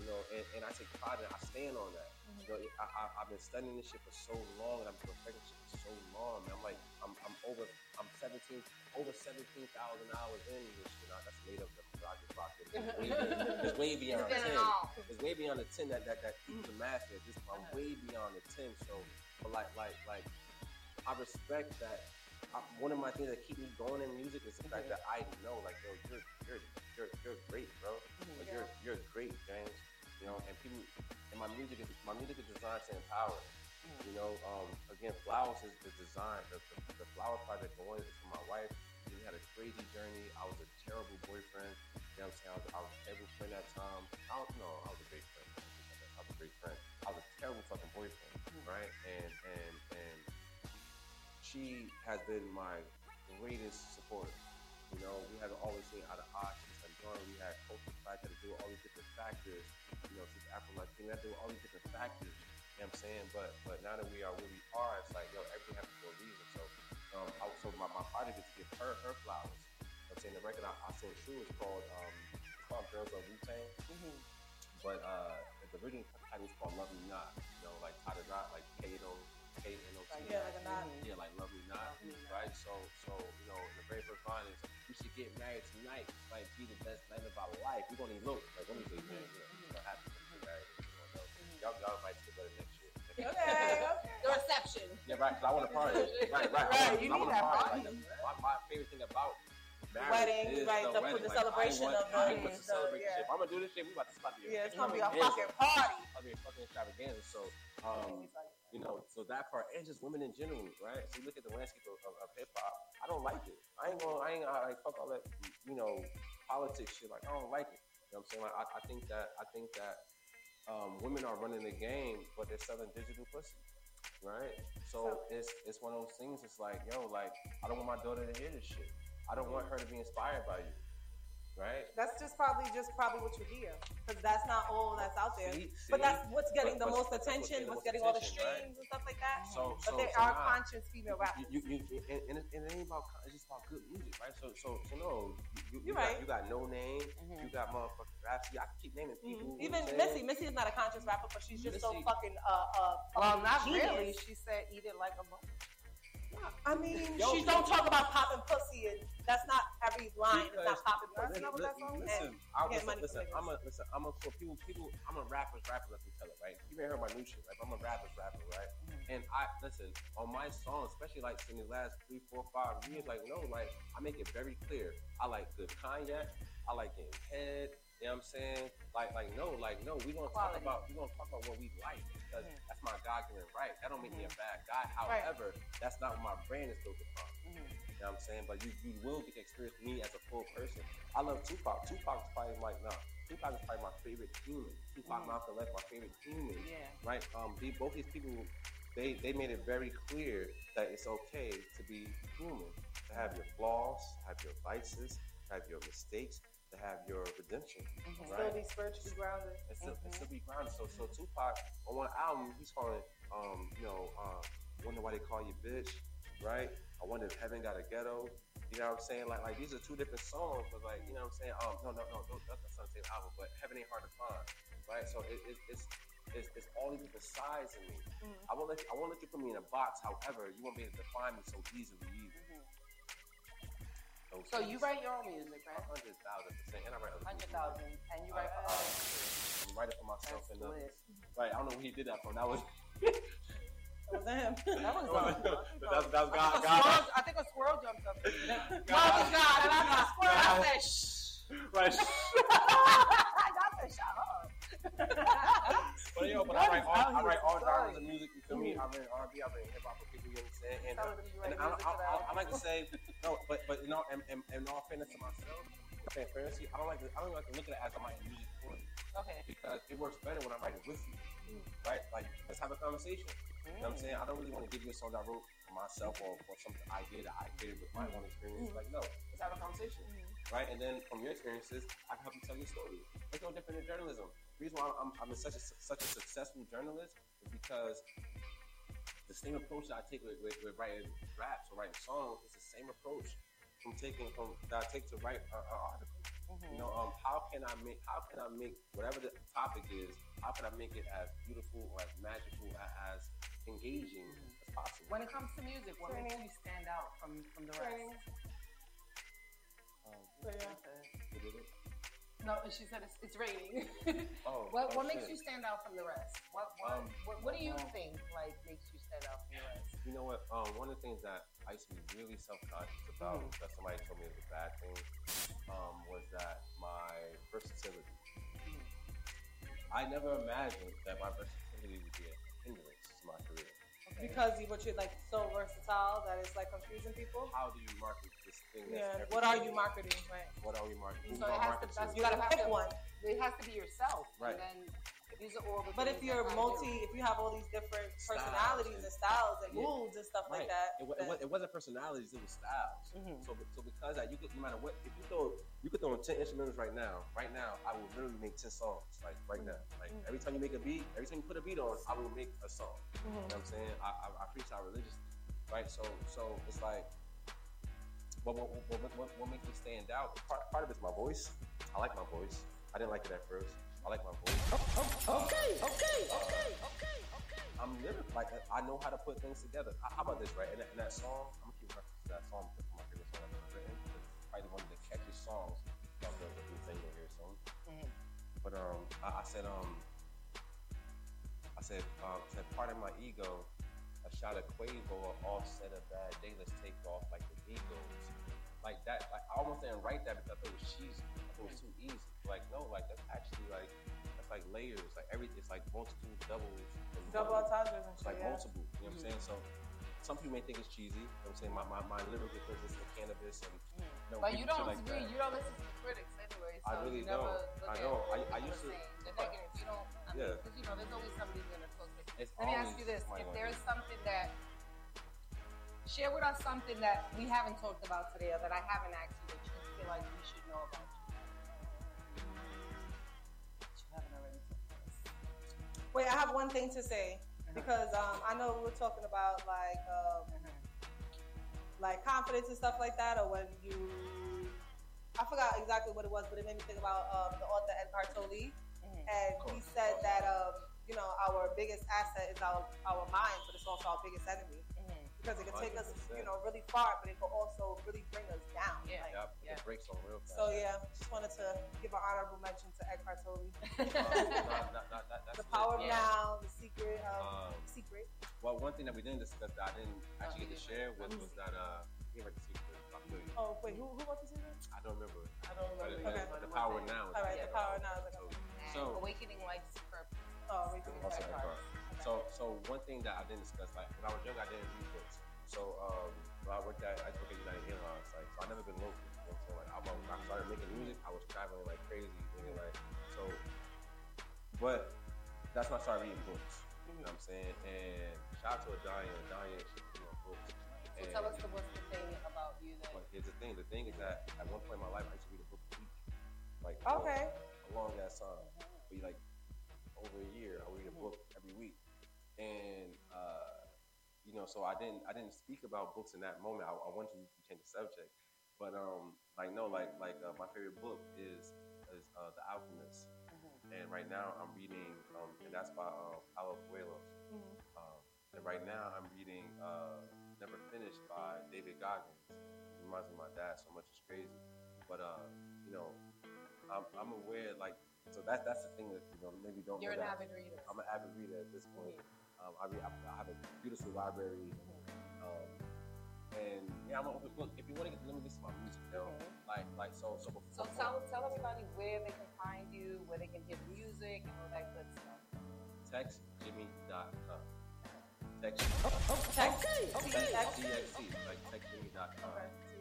you know. And, and I take pride it. I stand on that. You mm-hmm. know, I, I, I've been studying this shit for so long, and I've been perfecting shit for so long. Man. I'm like, I'm, I'm over, I'm 17, over 17,000 hours in this shit. Now, that's made up the Rocket Rocket. It's way, beyond
It's
10. It's way beyond the 10 that that that the master. Just I'm uh-huh. way beyond the 10. So, but like, like, like, I respect that. I, one of my things that keep me going in music is the fact mm-hmm. that I know, like, yo, you're, you're, you're, you're great, bro. Mm-hmm. Like, you're, you're great, James. You know, and people, and my music is, my music is designed to empower. Mm-hmm. You know, um, again, flowers is, is designed. The, the, the flower project going is for my wife. We had a crazy journey. I was a terrible boyfriend. You know what I'm saying? I was, I was a terrible friend at times. I don't know. I was a great friend. I was a great friend. I was a terrible fucking boyfriend, right? And and and she has been my greatest supporter. You know, we had to always say out of eye, she's Honduran, we had cultural factor to do all these different factors. You know, she's Afro Latina, to do all these different factors. You know what I'm saying? But but now that we are where we are, it's like, yo, everything happens for a reason. So um I, so my, my project is to give her her flowers. You know what I'm saying the record I, I sent True is called um it's called Girls of Wu Tang. But uh the original title is called Love Me Not. You know, like how not like K N O K N O T.
Yeah, like a knot.
Yeah, like love me not, right? So, so you know, the very first line is, "We should get married tonight. Might be the best night of our life. We're gonna elope. Like, let me say, man, you know, you know, happy to get married. You know, y'all, y'all might get better next year.
Okay, okay.
The reception.
Yeah, right. 'cause I want to party. Right, right. I
Right,
wanna-
you
I
need
wanna
that
party.
party.
Like, my, my favorite thing about marriage
Wedding,
is
right,
the,
the-
wedding.
the
Like,
celebration
want,
of the-
I want to
the-
celebrate
yeah.
this shit. If I'm gonna do this shit, we about to spot the
Yeah, it's gonna be a fucking party.
It's gonna be a fucking extravaganza. So, um, you know, so that part, and just women in general, right? So you look at the landscape of, of, of hip hop. I don't like it. I ain't gonna, I ain't gonna like fuck all that, you know, politics shit. Like I don't like it. You know what I'm saying? Like I, I think that, I think that um, women are running the game, but they're selling digital pussy, right? So it's it's one of those things. It's like, yo, like I don't want my daughter to hear this shit. I don't want her to be inspired by you, right?
That's just probably just probably what you hear, because that's not all that's out there.
See,
but that's what's getting
But-
the most
that's what's
attention,
getting
what's
most
getting all the
attention, right?
streams and stuff like that.
So,
but
so,
there
so
are
now-
conscious female rappers.
You, you, you, and, and, it- and it ain't about it's just about good music, right? So, so, so no, you, you, you
You're
got,
right.
you got no name, you got motherfucking raps. I can keep naming people. you know
Even
what I'm
Missy. Missy is not a conscious rapper, but she's just so fucking uh uh.
Well, not
genius.
really. She said, "Eat it like a bone."
I mean,
Yo,
she don't talk about popping pussy, and that's not every line. It's not popping
Listen,
pussy.
listen, listen,
And
I, listen, listen, I'm a listen. I'm a for people. People. I'm a rapper's rapper. Let me tell it right. You may heard my new shit, Like I'm a rapper's rapper, right? Mm-hmm. And I listen on my song, especially like in the last three, four, five years. Like no, like I make it very clear. I like good cognac. I like getting head. You know what I'm saying? Like, like no, like no. We gonna talk about we gonna talk about what we like because that's my God given right. That don't make me a bad guy.
Right.
However, that's not what my brand is built upon.
Mm-hmm.
You know what I'm saying? But you, you will get to experience me as a full person. I love Tupac. Tupac is probably like, nah, Tupac is probably my favorite human. Tupac Malcolm X, my favorite human.
Yeah.
Right? Um, the, both these people, they, they made it very clear that it's okay to be human, to have your flaws, have your vices, have your mistakes, to have your redemption.
Still
Right?
be spiritually grounded.
and still, and still be grounded. So, so Tupac on one album, he's calling, um, you know, uh, wonder why they call you bitch, right? I wonder if heaven got a ghetto. You know what I'm saying? Like, like these are two different songs, but like, you know what I'm saying? Um, no, no, no, no that's not the same album, but heaven ain't hard to find, right? So it, it, it's, it's, it's all these different sides in me. I won't let you, I won't let you put me in a box. However, you won't be able to define me so easily either. Those
So you write your own music, right?
hundred thousand percent, and I write other
Hundred
people's
thousand, and you write.
I, I, I write uh, it for myself
That's
and others. Right, I don't know who he did that from. Oh, that was oh,
That was him.
That was
that was, that was
I
God.
think a
God.
squirrel- I think a squirrel jumped up.
God.
God was God, and I got squirrel. I said, shh.
Right.
I said, shut up.
But yo, but I write all, I write all genres of music. You feel me? I write R&B, I write hip know what I'm saying? And,
Tell them you write
and I, I, I. I like to say no, but but in all in, in, in all fairness to myself, transparency, I don't like to I don't like to look at it as I'm writing music for you
Okay.
because it works better when I'm writing with you. Right? Like let's have a conversation. You know what I'm saying? I don't really want to give you a song I wrote for myself or for some idea that I created with my own experience. Like, no, let's have a conversation. Right? And then from your experiences, I can help you tell your story. It's no different than journalism. The reason why I'm, I'm such a such a successful journalist is because the same approach that I take with, with, with writing raps or writing songs is the same approach from taking from that I take to write an article. You know, um, how can I make how can I make whatever the topic is, how can I make it as beautiful or as magical a- as engaging as possible?
When it comes to music, what makes you stand out from from the rest?
Um,
Yeah.
Did?
No, she said it's, it's raining.
Oh,
what
oh,
what makes you stand out from the rest? What what,
Um,
what, what do you think like makes you stand out from the rest?
You know what? Um, one of the things that I used to be really self-conscious about that somebody told me was a bad thing um, was that my versatility. I never imagined that my versatility would be a hindrance to my career.
Because you, but you're like so versatile that it's like confusing people.
How do you market this thing? that's
Yeah. What are you marketing? Right.
What are we marketing?
So
Who
it
am I
has to,
marketing
You gotta
have
pick
to-
one.
It has to be yourself.
Right.
And then these are all the.
But if you're
that I do.
multi, if you have all these different
Styles
personalities and styles and
Yeah.
moods and stuff like that,
It, it, it wasn't personalities; it was styles.
Mhm.
So, so because that, you could no matter what, if you throw, you could throw in ten instrumentals right now. Right now, I will literally make ten songs. Like right now, like
Mm-hmm.
every time you make a beat, every time you put a beat on, I will make a song.
Mm-hmm.
You know what I'm saying? I, I, I preach out religiously, right? So, so it's like, what, what, what, what, what, what makes me stand out? Part, part of it's my voice. I like my voice. I didn't like it at first. I like my voice.
Okay, okay, okay, okay, okay.
I'm living like I know how to put things together. How how about this, right? In that, in that song, I'm gonna keep reference to that song because it's my favorite song I've ever written. It's probably one of the catchiest songs of the new thing you'll hear soon. But um, I, I said um, I said um, I said part of my ego a shot of Quavo or Offset a bad day. Let's take off like the Migos. Like that. Like I almost didn't write that because I thought it was cheesy. I thought it was too easy. Like no, like that's actually like that's like layers. Like everything. It's like multiple doubles.
Double
doubles.
entendres and
It's
shit.
like
yeah.
multiple. You know what I'm mm-hmm. saying? So some people may think it's cheesy. You know what I'm saying? My my, my lyrical because it's cannabis and no,
But you
mm.
don't
like
read,
that.
Uh, you don't listen to critics anyway. So
I really
you never
don't.
Look
I
at
don't. I- I
people
used to-
saying. The negative. You don't. I mean,
Yeah.
because you know, there's always somebody who's gonna talk negative.
It's
Let me ask you this: If
gonna
there's something that share with us something that we haven't talked about today, or that I haven't asked you that you feel like we should know about
Wait, I have one thing to say because um, I know we were talking about like um, like confidence and stuff like that, or when you. I forgot exactly what it was, but it made me think about um, the author Eckhart Tolle, and he said that um, you know our biggest asset is our our mind, but it's also our biggest enemy because it can take us you know really far, but it can also really bring us down.
Yeah.
Like,
Yep, yeah. the brakes on real fast.
So yeah, just wanted to give an honorable mention to Eckhart Tolle.
Uh, nah, nah, nah, that- that's
the power of
it.
now, the secret, um,
Um,
secret.
Well, one thing that we didn't discuss that I didn't actually
Oh,
get to share was, was that uh, he read the secret. I feel you.
Oh wait, who who wrote the secret?
I don't remember.
I don't remember.
it-
Okay.
but the power now.
All right,
there.
the power now is like
And
So-
awakening life's purpose.
Oh, Awakening
Also
Life's
Eckhart. So, so one thing that I didn't discuss, like when I was young, I didn't read books. So, um, when I worked at, I worked at United Airlines, like, so I never been local. You know what Like, I, when I started making music, I was traveling like crazy, thinking like, so. But that's when I started reading books. You know what I'm saying? And shout out to Adania. Adania, she put me on books.
So
And-
tell us the, what's the thing about you that.
but here's the thing. The thing is that at one point in my life, I used to read a book a week. Like
Okay.
a long ass time. But like over a year, I read a book every week. And you know, so I didn't I didn't speak about books in that moment. I, I wanted to change the subject. But um, like no, like like uh, my favorite book is is uh, The Alchemist. And right now I'm reading, um, and that's by uh, Paulo Coelho. Um, and right now I'm reading uh, Never Finished by David Goggins. It reminds me of my dad so much. It's crazy. But uh, you know, I'm, I'm aware like so that that's the thing that you know maybe don't.
You're an avid reader.
I'm an avid reader at this point. Um, I, read, I, I have a beautiful library. Um, and yeah, I'm an open book. If you want to get, let me listen to my music, though. Like, like so, so.
Before, So tell tell everybody where they can find you, where they can hear the music, and all that good stuff.
TextJimmy.com. Text.
Oh, Text.
Text.
Okay.
TXT, like TextJimmy.com.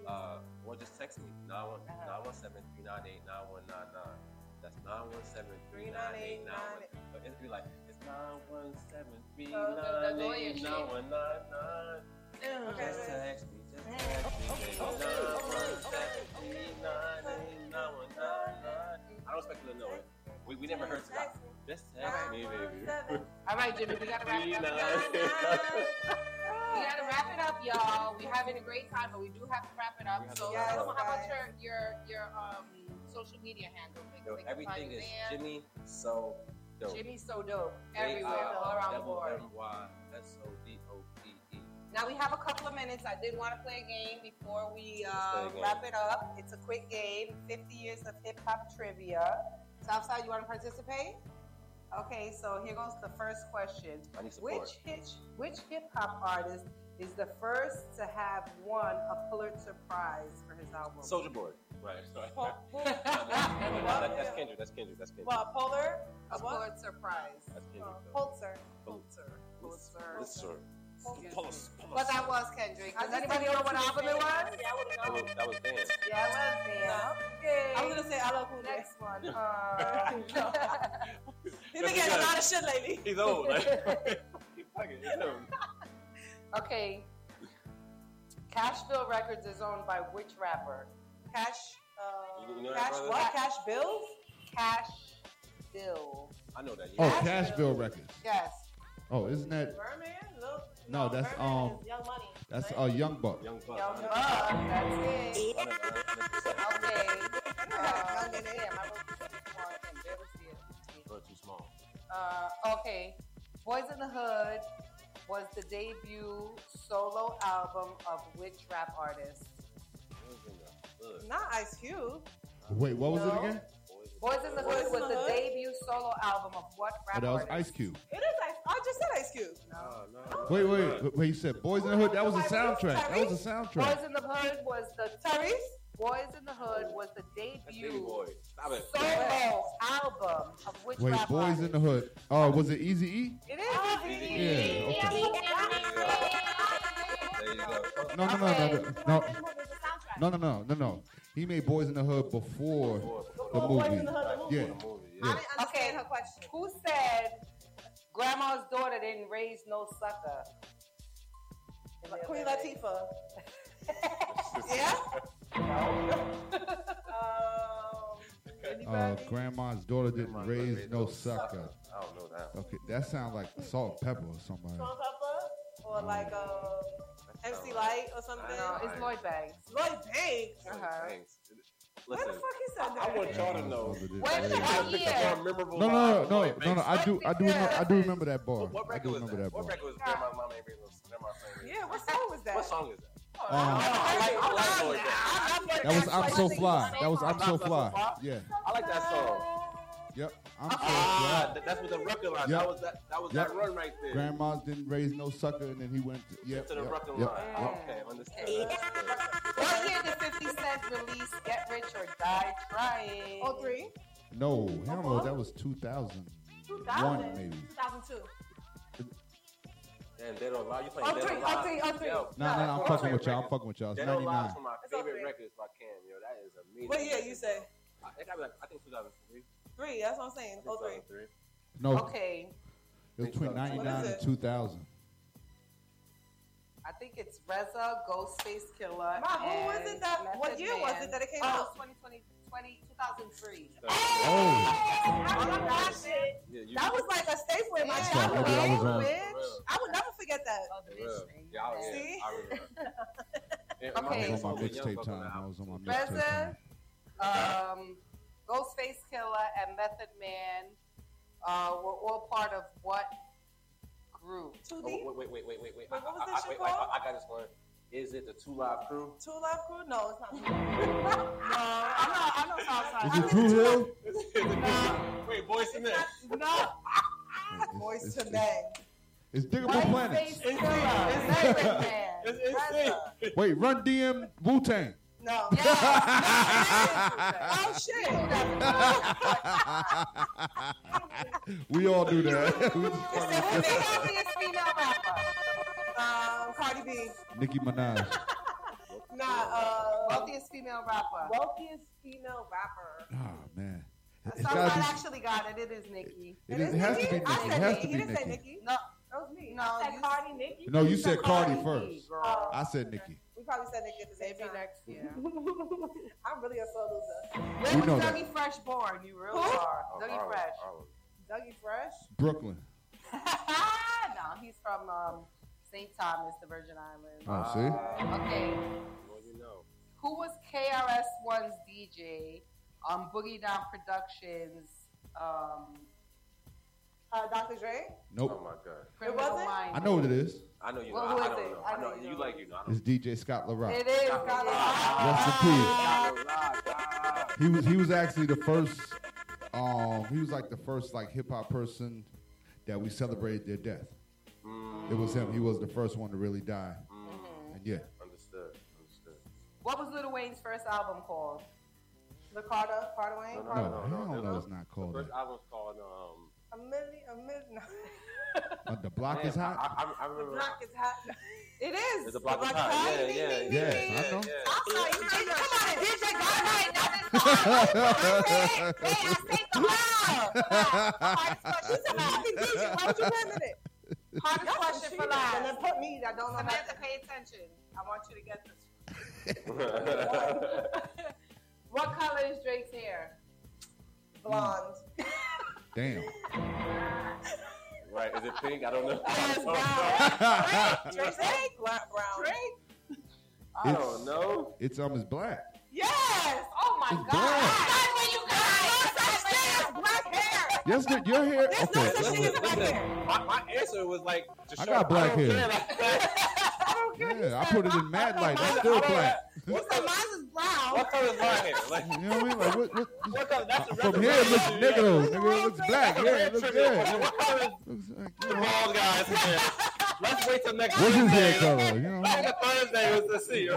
Uh, or just text me 917 398 9199. That's 917 398 9199. It'd be like it's 917
Oh, the- the lawyer
398
shit.
9199.
Okay.
Just text me, just text me, baby. 917 398 9199. I don't expect you to know it. We, we never heard that. Just text me, baby.
All right, Jimmy, we gotta wrap it up.
398.
We gotta wrap it up, y'all. We're having a great time, but we do have to wrap it up.
We
So,
to wrap it
how about your your your um social media handle? They-
Yo,
they can find
everything is
there.
Jimmy so dope.
Jimmy so dope everywhere, all around the board.
M-Y-S-O-D-O-P-E.
Now we have a couple of minutes. I did want to play a game before we
Let's play a
uh,
game.
wrap it up. It's a quick game. 50 years of hip hop trivia. Southside, you want to participate? Okay, so here goes the first question.
I need support.
Which hit, which hip hop artist is the first to have won a Pulitzer Prize for his album?
Soldier Boy. Right. Sorry.
Pul-
No,
Pul-
no, no, that- that's Kendrick. That's Kendrick. That's Kendrick.
Well, polar.
a
A what?
Pulitzer Prize.
That's Kendrick.
Uh,
though.
Pulitzer.
Pulitzer. Pulitzer.
Pulitzer.
Excuse
Pulitzer.
But that was Kendrick. Does anybody know what album it was?
Yeah, I would
That
know.
was, that was Dan.
Yeah, it was there. Okay.
I was gonna say I love who
Next
next.
one. Uh,
He's been getting a lot of shit lately.
He's old. Like, he fucking he's old.
okay. Cashville Records is owned by which rapper?
Cash. Uh,
You- you know
cash.
brother?
What? Cash bills.
Cash Bill.
I know that.
Oh,
Yeah.
Bill Records.
Yes.
Oh, isn't that
Birdman. Lil-
No, that's,
Birdman
um,
Young Money.
that's
a
uh, Young Buck?
Young Buck.
Young Buck. That's it.
Hundred- hundred.
Okay.
Young in it.
I wrote this before. I can barely see it.
Too small.
Uh, okay. Boys in the Hood was the debut solo album of which rap artist?
Boys in the hood.
Not Ice Cube.
Wait, what was
No.
it again?
Boys in
the
Boys
Hood
in
was
the
the
Hood?
debut solo album of what
Oh,
rap
that was
artist?
Ice Cube.
It is Ice. I just said Ice Cube.
No, no.
Wait, wait, wait, wait. You said Boys in the Hood. That was a soundtrack. That was a soundtrack.
Boys in the Hood was the
Tyrese?
Boys in the Hood was the
That's Baby
debut
Boy. Stop it.
solo album of which
Wait,
rap
Boys in the Hood. Oh, was it Easy E?
It is.
Oh, yeah. Okay.
There you go.
No, no, no, no, no, no, no, no, no, no, no. He made Boys in the Hood before the
Before Boys
movie.
in the Hood, the movie.
Yeah.
The
I
yeah.
didn't understand her question.
Who said grandma's daughter didn't raise no sucker?
Queen Latifah. yeah? um,
Uh, grandma's daughter didn't raise no sucker.
I don't know that.
Okay, that sounds like Salt-N-Pepa or somebody.
Sean Pepper? Or like um, MC Lyte or something?
No, it's Lloyd Banks.
Lloyd Banks.
Uh-huh.
Thanks.
Where the fuck he said
I,
that?
I want y'all to know.
When did what
Pick
year?
a more memorable
No, no, no, no, no, no. I do, I do, remember, I do remember that bar.
What, what
I
record
do
was
remember
that?
that
What record was Grandma's Mama Ain't Raised No Grandma's Ain't Raised
Yeah, what song was that?
What song is that?
Um,
I like, I like Lloyd Banks.
that was I'm so fly. That was I'm so fly. Yeah.
I like that song.
Yep. I'm so
Ah,
fly.
that- that's what the record line.
Yep.
That was that. That was
Yep.
that run right there.
Grandma's didn't raise no sucker, and then he went. To, yep.
to the
yep,
record
yep,
line.
yep.
Okay, understood.
What year did 50 Cent release Get Rich or Die Trying?
Oh, three?
No, hell no. That was 2001,
2000.
maybe.
2002.
Damn, Dead or Alive. You
Oh,
playing Dead
three,
or
oh,
Alive?
three, oh, three.
Yo,
No, no, no. I'm
my
fucking
favorite
with y'all. I'm
record.
fucking with y'all. It's
Dead or Alive
99.
is one of my
It's all
favorite
three.
records by Cam. Yo, that is amazing.
What year you say?
I think I, like, I think 2003.
Three, that's what I'm saying. Oh, three.
2003.
No,
Okay,
it was between
What is
99 and 2000.
I think it's RZA, Ghostface Killah.
Ma, who was it that-
Method
what year was it that it came
oh,
out?
2020, 20, 2003.
Oh,
I love that.
Yeah, you
That was like a staple in my
Yeah.
childhood.
Maybe I was on-
bitch. I would never forget that.
Oh, the bitch thing.
Yeah, I- yeah,
See?
I
Okay.
I was on my mixtape time. I was on my mixtape
RZA,
time.
um, Ghostface Killah, and Method Man uh, were all part of what group?
Too
Oh, wait, wait, wait, wait, wait, wait.
Wait, what was
I,
this
I,
shit
wait, wait,
called?
I, I got this one. Is it the Two Live Crew?
Two Live Crew? No, it's not
No, I know, I know Southside.
Is it Dru Hill?
wait, Boyz II Men.
No,
Boys
It's-
to
it's-
Men.
It's Diggable
Whiteface
Planets.
Killer, Method Man,
It's, it's
RZA.
Wait, Run DM Wu Tang.
No.
Yes,
Oh, shit.
we all do that. We
Who's the happiest female rapper?
Um, Cardi B.
Nicki Minaj.
Nah, uh,
Wealthiest female rapper.
wealthiest female rapper.
Oh man, it's
Southside
gotta
actually got it. It is Nicki.
be. It, is, it has to be. Nicki.
I
It
said
has
Nicki.
to
He
be
didn't say
Nicki.
Nicki.
No,
That was me.
No,
I said
you-
Cardi, Nicki.
No, you said Cardi
Nicki,
first.
girl.
I said Nicki.
We probably said Nicki at the same
Maybe
time.
next year.
I'm really a soul loser.
Where
We know
was
that.
Dougie Fresh born? You really
Who?
are.
Oh,
Dougie
Harlem,
Fresh.
Harlem.
Dougie Fresh.
Brooklyn.
no, he's from um, St. Thomas, the Virgin Islands.
Oh, see.
Okay.
Well, you know.
Who was KRS-One's DJ on Boogie Down Productions? Um,
Uh, Dr. Dre.
Oh
Nope.
my God.
Criminal
wasn't?
Minds.
I know what it is.
I know you.
Well,
know.
who
I, I
is
don't
it?
know.
I
I know.
know you
You
know.
like you know. I
It's
don't
DJ Scott La Rock.
It is.
Scott
Got
LaRock.
Rest in peace.
Ah,
He was he was actually the first. Um, he was like the first like hip hop person that we celebrated their death.
Mm,
It was him. He was the first one to really die.
mm,
And yeah,
understood. Understood.
What was Lil Wayne's first album called?
The Carter, Carter Wayne.
No,
no,
no, no,
hell
no.
no, it's not
The
called
first
that.
album's called um.
A million, a million.
Uh, the block
man,
is hot.
I, I, I
The
remember.
block is hot. It is.
The block is hot. Yeah,
Ding,
yeah,
ding,
yeah.
ding,
Yes, I
ding.
know.
Yeah,
I'm sorry, you know, come on, DJ got right now. This Hey, I say come on.
She said, "I can get you. Why would you limit it?
Hardest
Y'all
question
some
for
cheaters. And then
last.
put me that don't know
Samantha,
nothing.
pay attention. I want you to get this. What color is Drake's hair?
Blonde.
Damn.
right. Is it pink? I don't know.
Yes,
I
brown. Drake, Drake, black, brown.
Drake?
don't know.
It's um, it's black.
Yes.
Oh my
It's
God.
black.
That's when you guys.
Black hair.
Yes, the, your hair.
There's no such thing as black hair.
my, my answer was like. Just
I got black
I
hair.
Care. Like,
I don't care.
Yeah, I put it in mad light. It's still black.
He said mine is brown.
What color is my hair? Like,
You know what I mean? Like what? what
what color? That's the
from here it looks nigga though. Nigga, it looks black. Yeah, it looks good.
What color is
Looks like,
the
know,
bald guys here? Let's wait till next
What's his hair
Thursday.
color? You know?
I think Thursday was to see.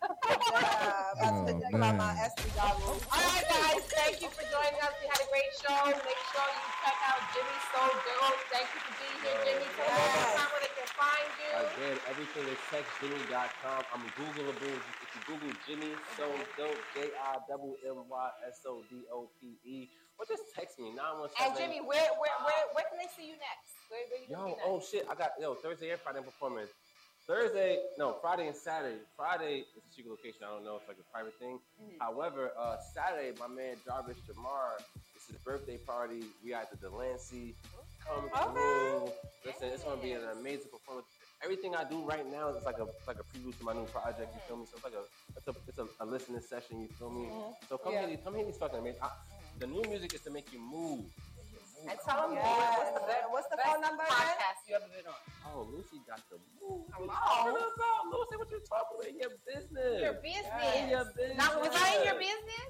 Yeah, about to
Oh,
think about my
man.
SD goggles.
All right, guys. Thank you for joining us. We had a great show. Make sure you check out Jimmy So Dope. Thank you for being here, Jimmy. Tell them one more time where they can find you.
Again, everything is textjimmy.com. I'm Googleable. If you Google Jimmy So Dope, J I W M Y S O D O P E, or just text me 917.
And Jimmy, where where where where can they see you next? Where, where you
Yo,
gonna
oh
next?
shit, I got yo Thursday and Friday I'm performing. Thursday, no, Friday and Saturday. Friday is a secret location. I don't know. It's like a private thing.
Mm-hmm.
However, uh, Saturday, my man Jarvis Jamar, it's his birthday party. We at the Delancey. Come through. Listen, it's gonna be an amazing performance. Everything I do right now is like a like a preview to my new project. You feel me? So it's like a it's a it's a, a listening session. You feel me? So come
Yeah.
here, come here, these fucking amazing. I, the new music is to make you move.
And tell them
Yes.
what's the best,
What's the
best
phone number again?
podcast you ever been on.
Oh, Lucy got the move. What you
Hello.
talking about, Lucy? What you talking about? In your business.
Your business.
In your business.
Now, was I in your business?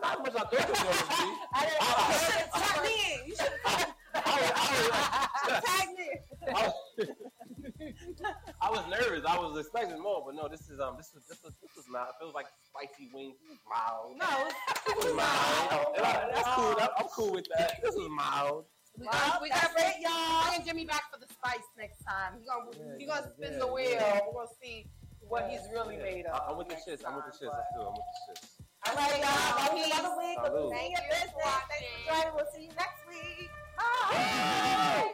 Not as much as I thought you were going to be.
I didn't
I-
know.
Tag me in. You should
I was, I was,
tag me.
I was, I was nervous. I was expecting more, but no. This is um. This is this was this was mild. It feels like spicy wings. This is mild.
No,
This was mild. And I- That's cool. I- I'm cool with that. This is mild.
We got, we got
that's
bring,
it, y'all.
bring Jimmy back for the spice next time. He gonna
Yeah,
he gonna
yeah,
spin
yeah,
the wheel.
yeah.
We're gonna see what he's really made of.
I'm with the
next
shits. I'm with the shits. Let's do it. I'm with the shits.
All right, y'all. I'll see you
Peace.
another week.
Salud.
We'll see you
Thank you for
Thanks for joining. We'll see you next week.
Bye.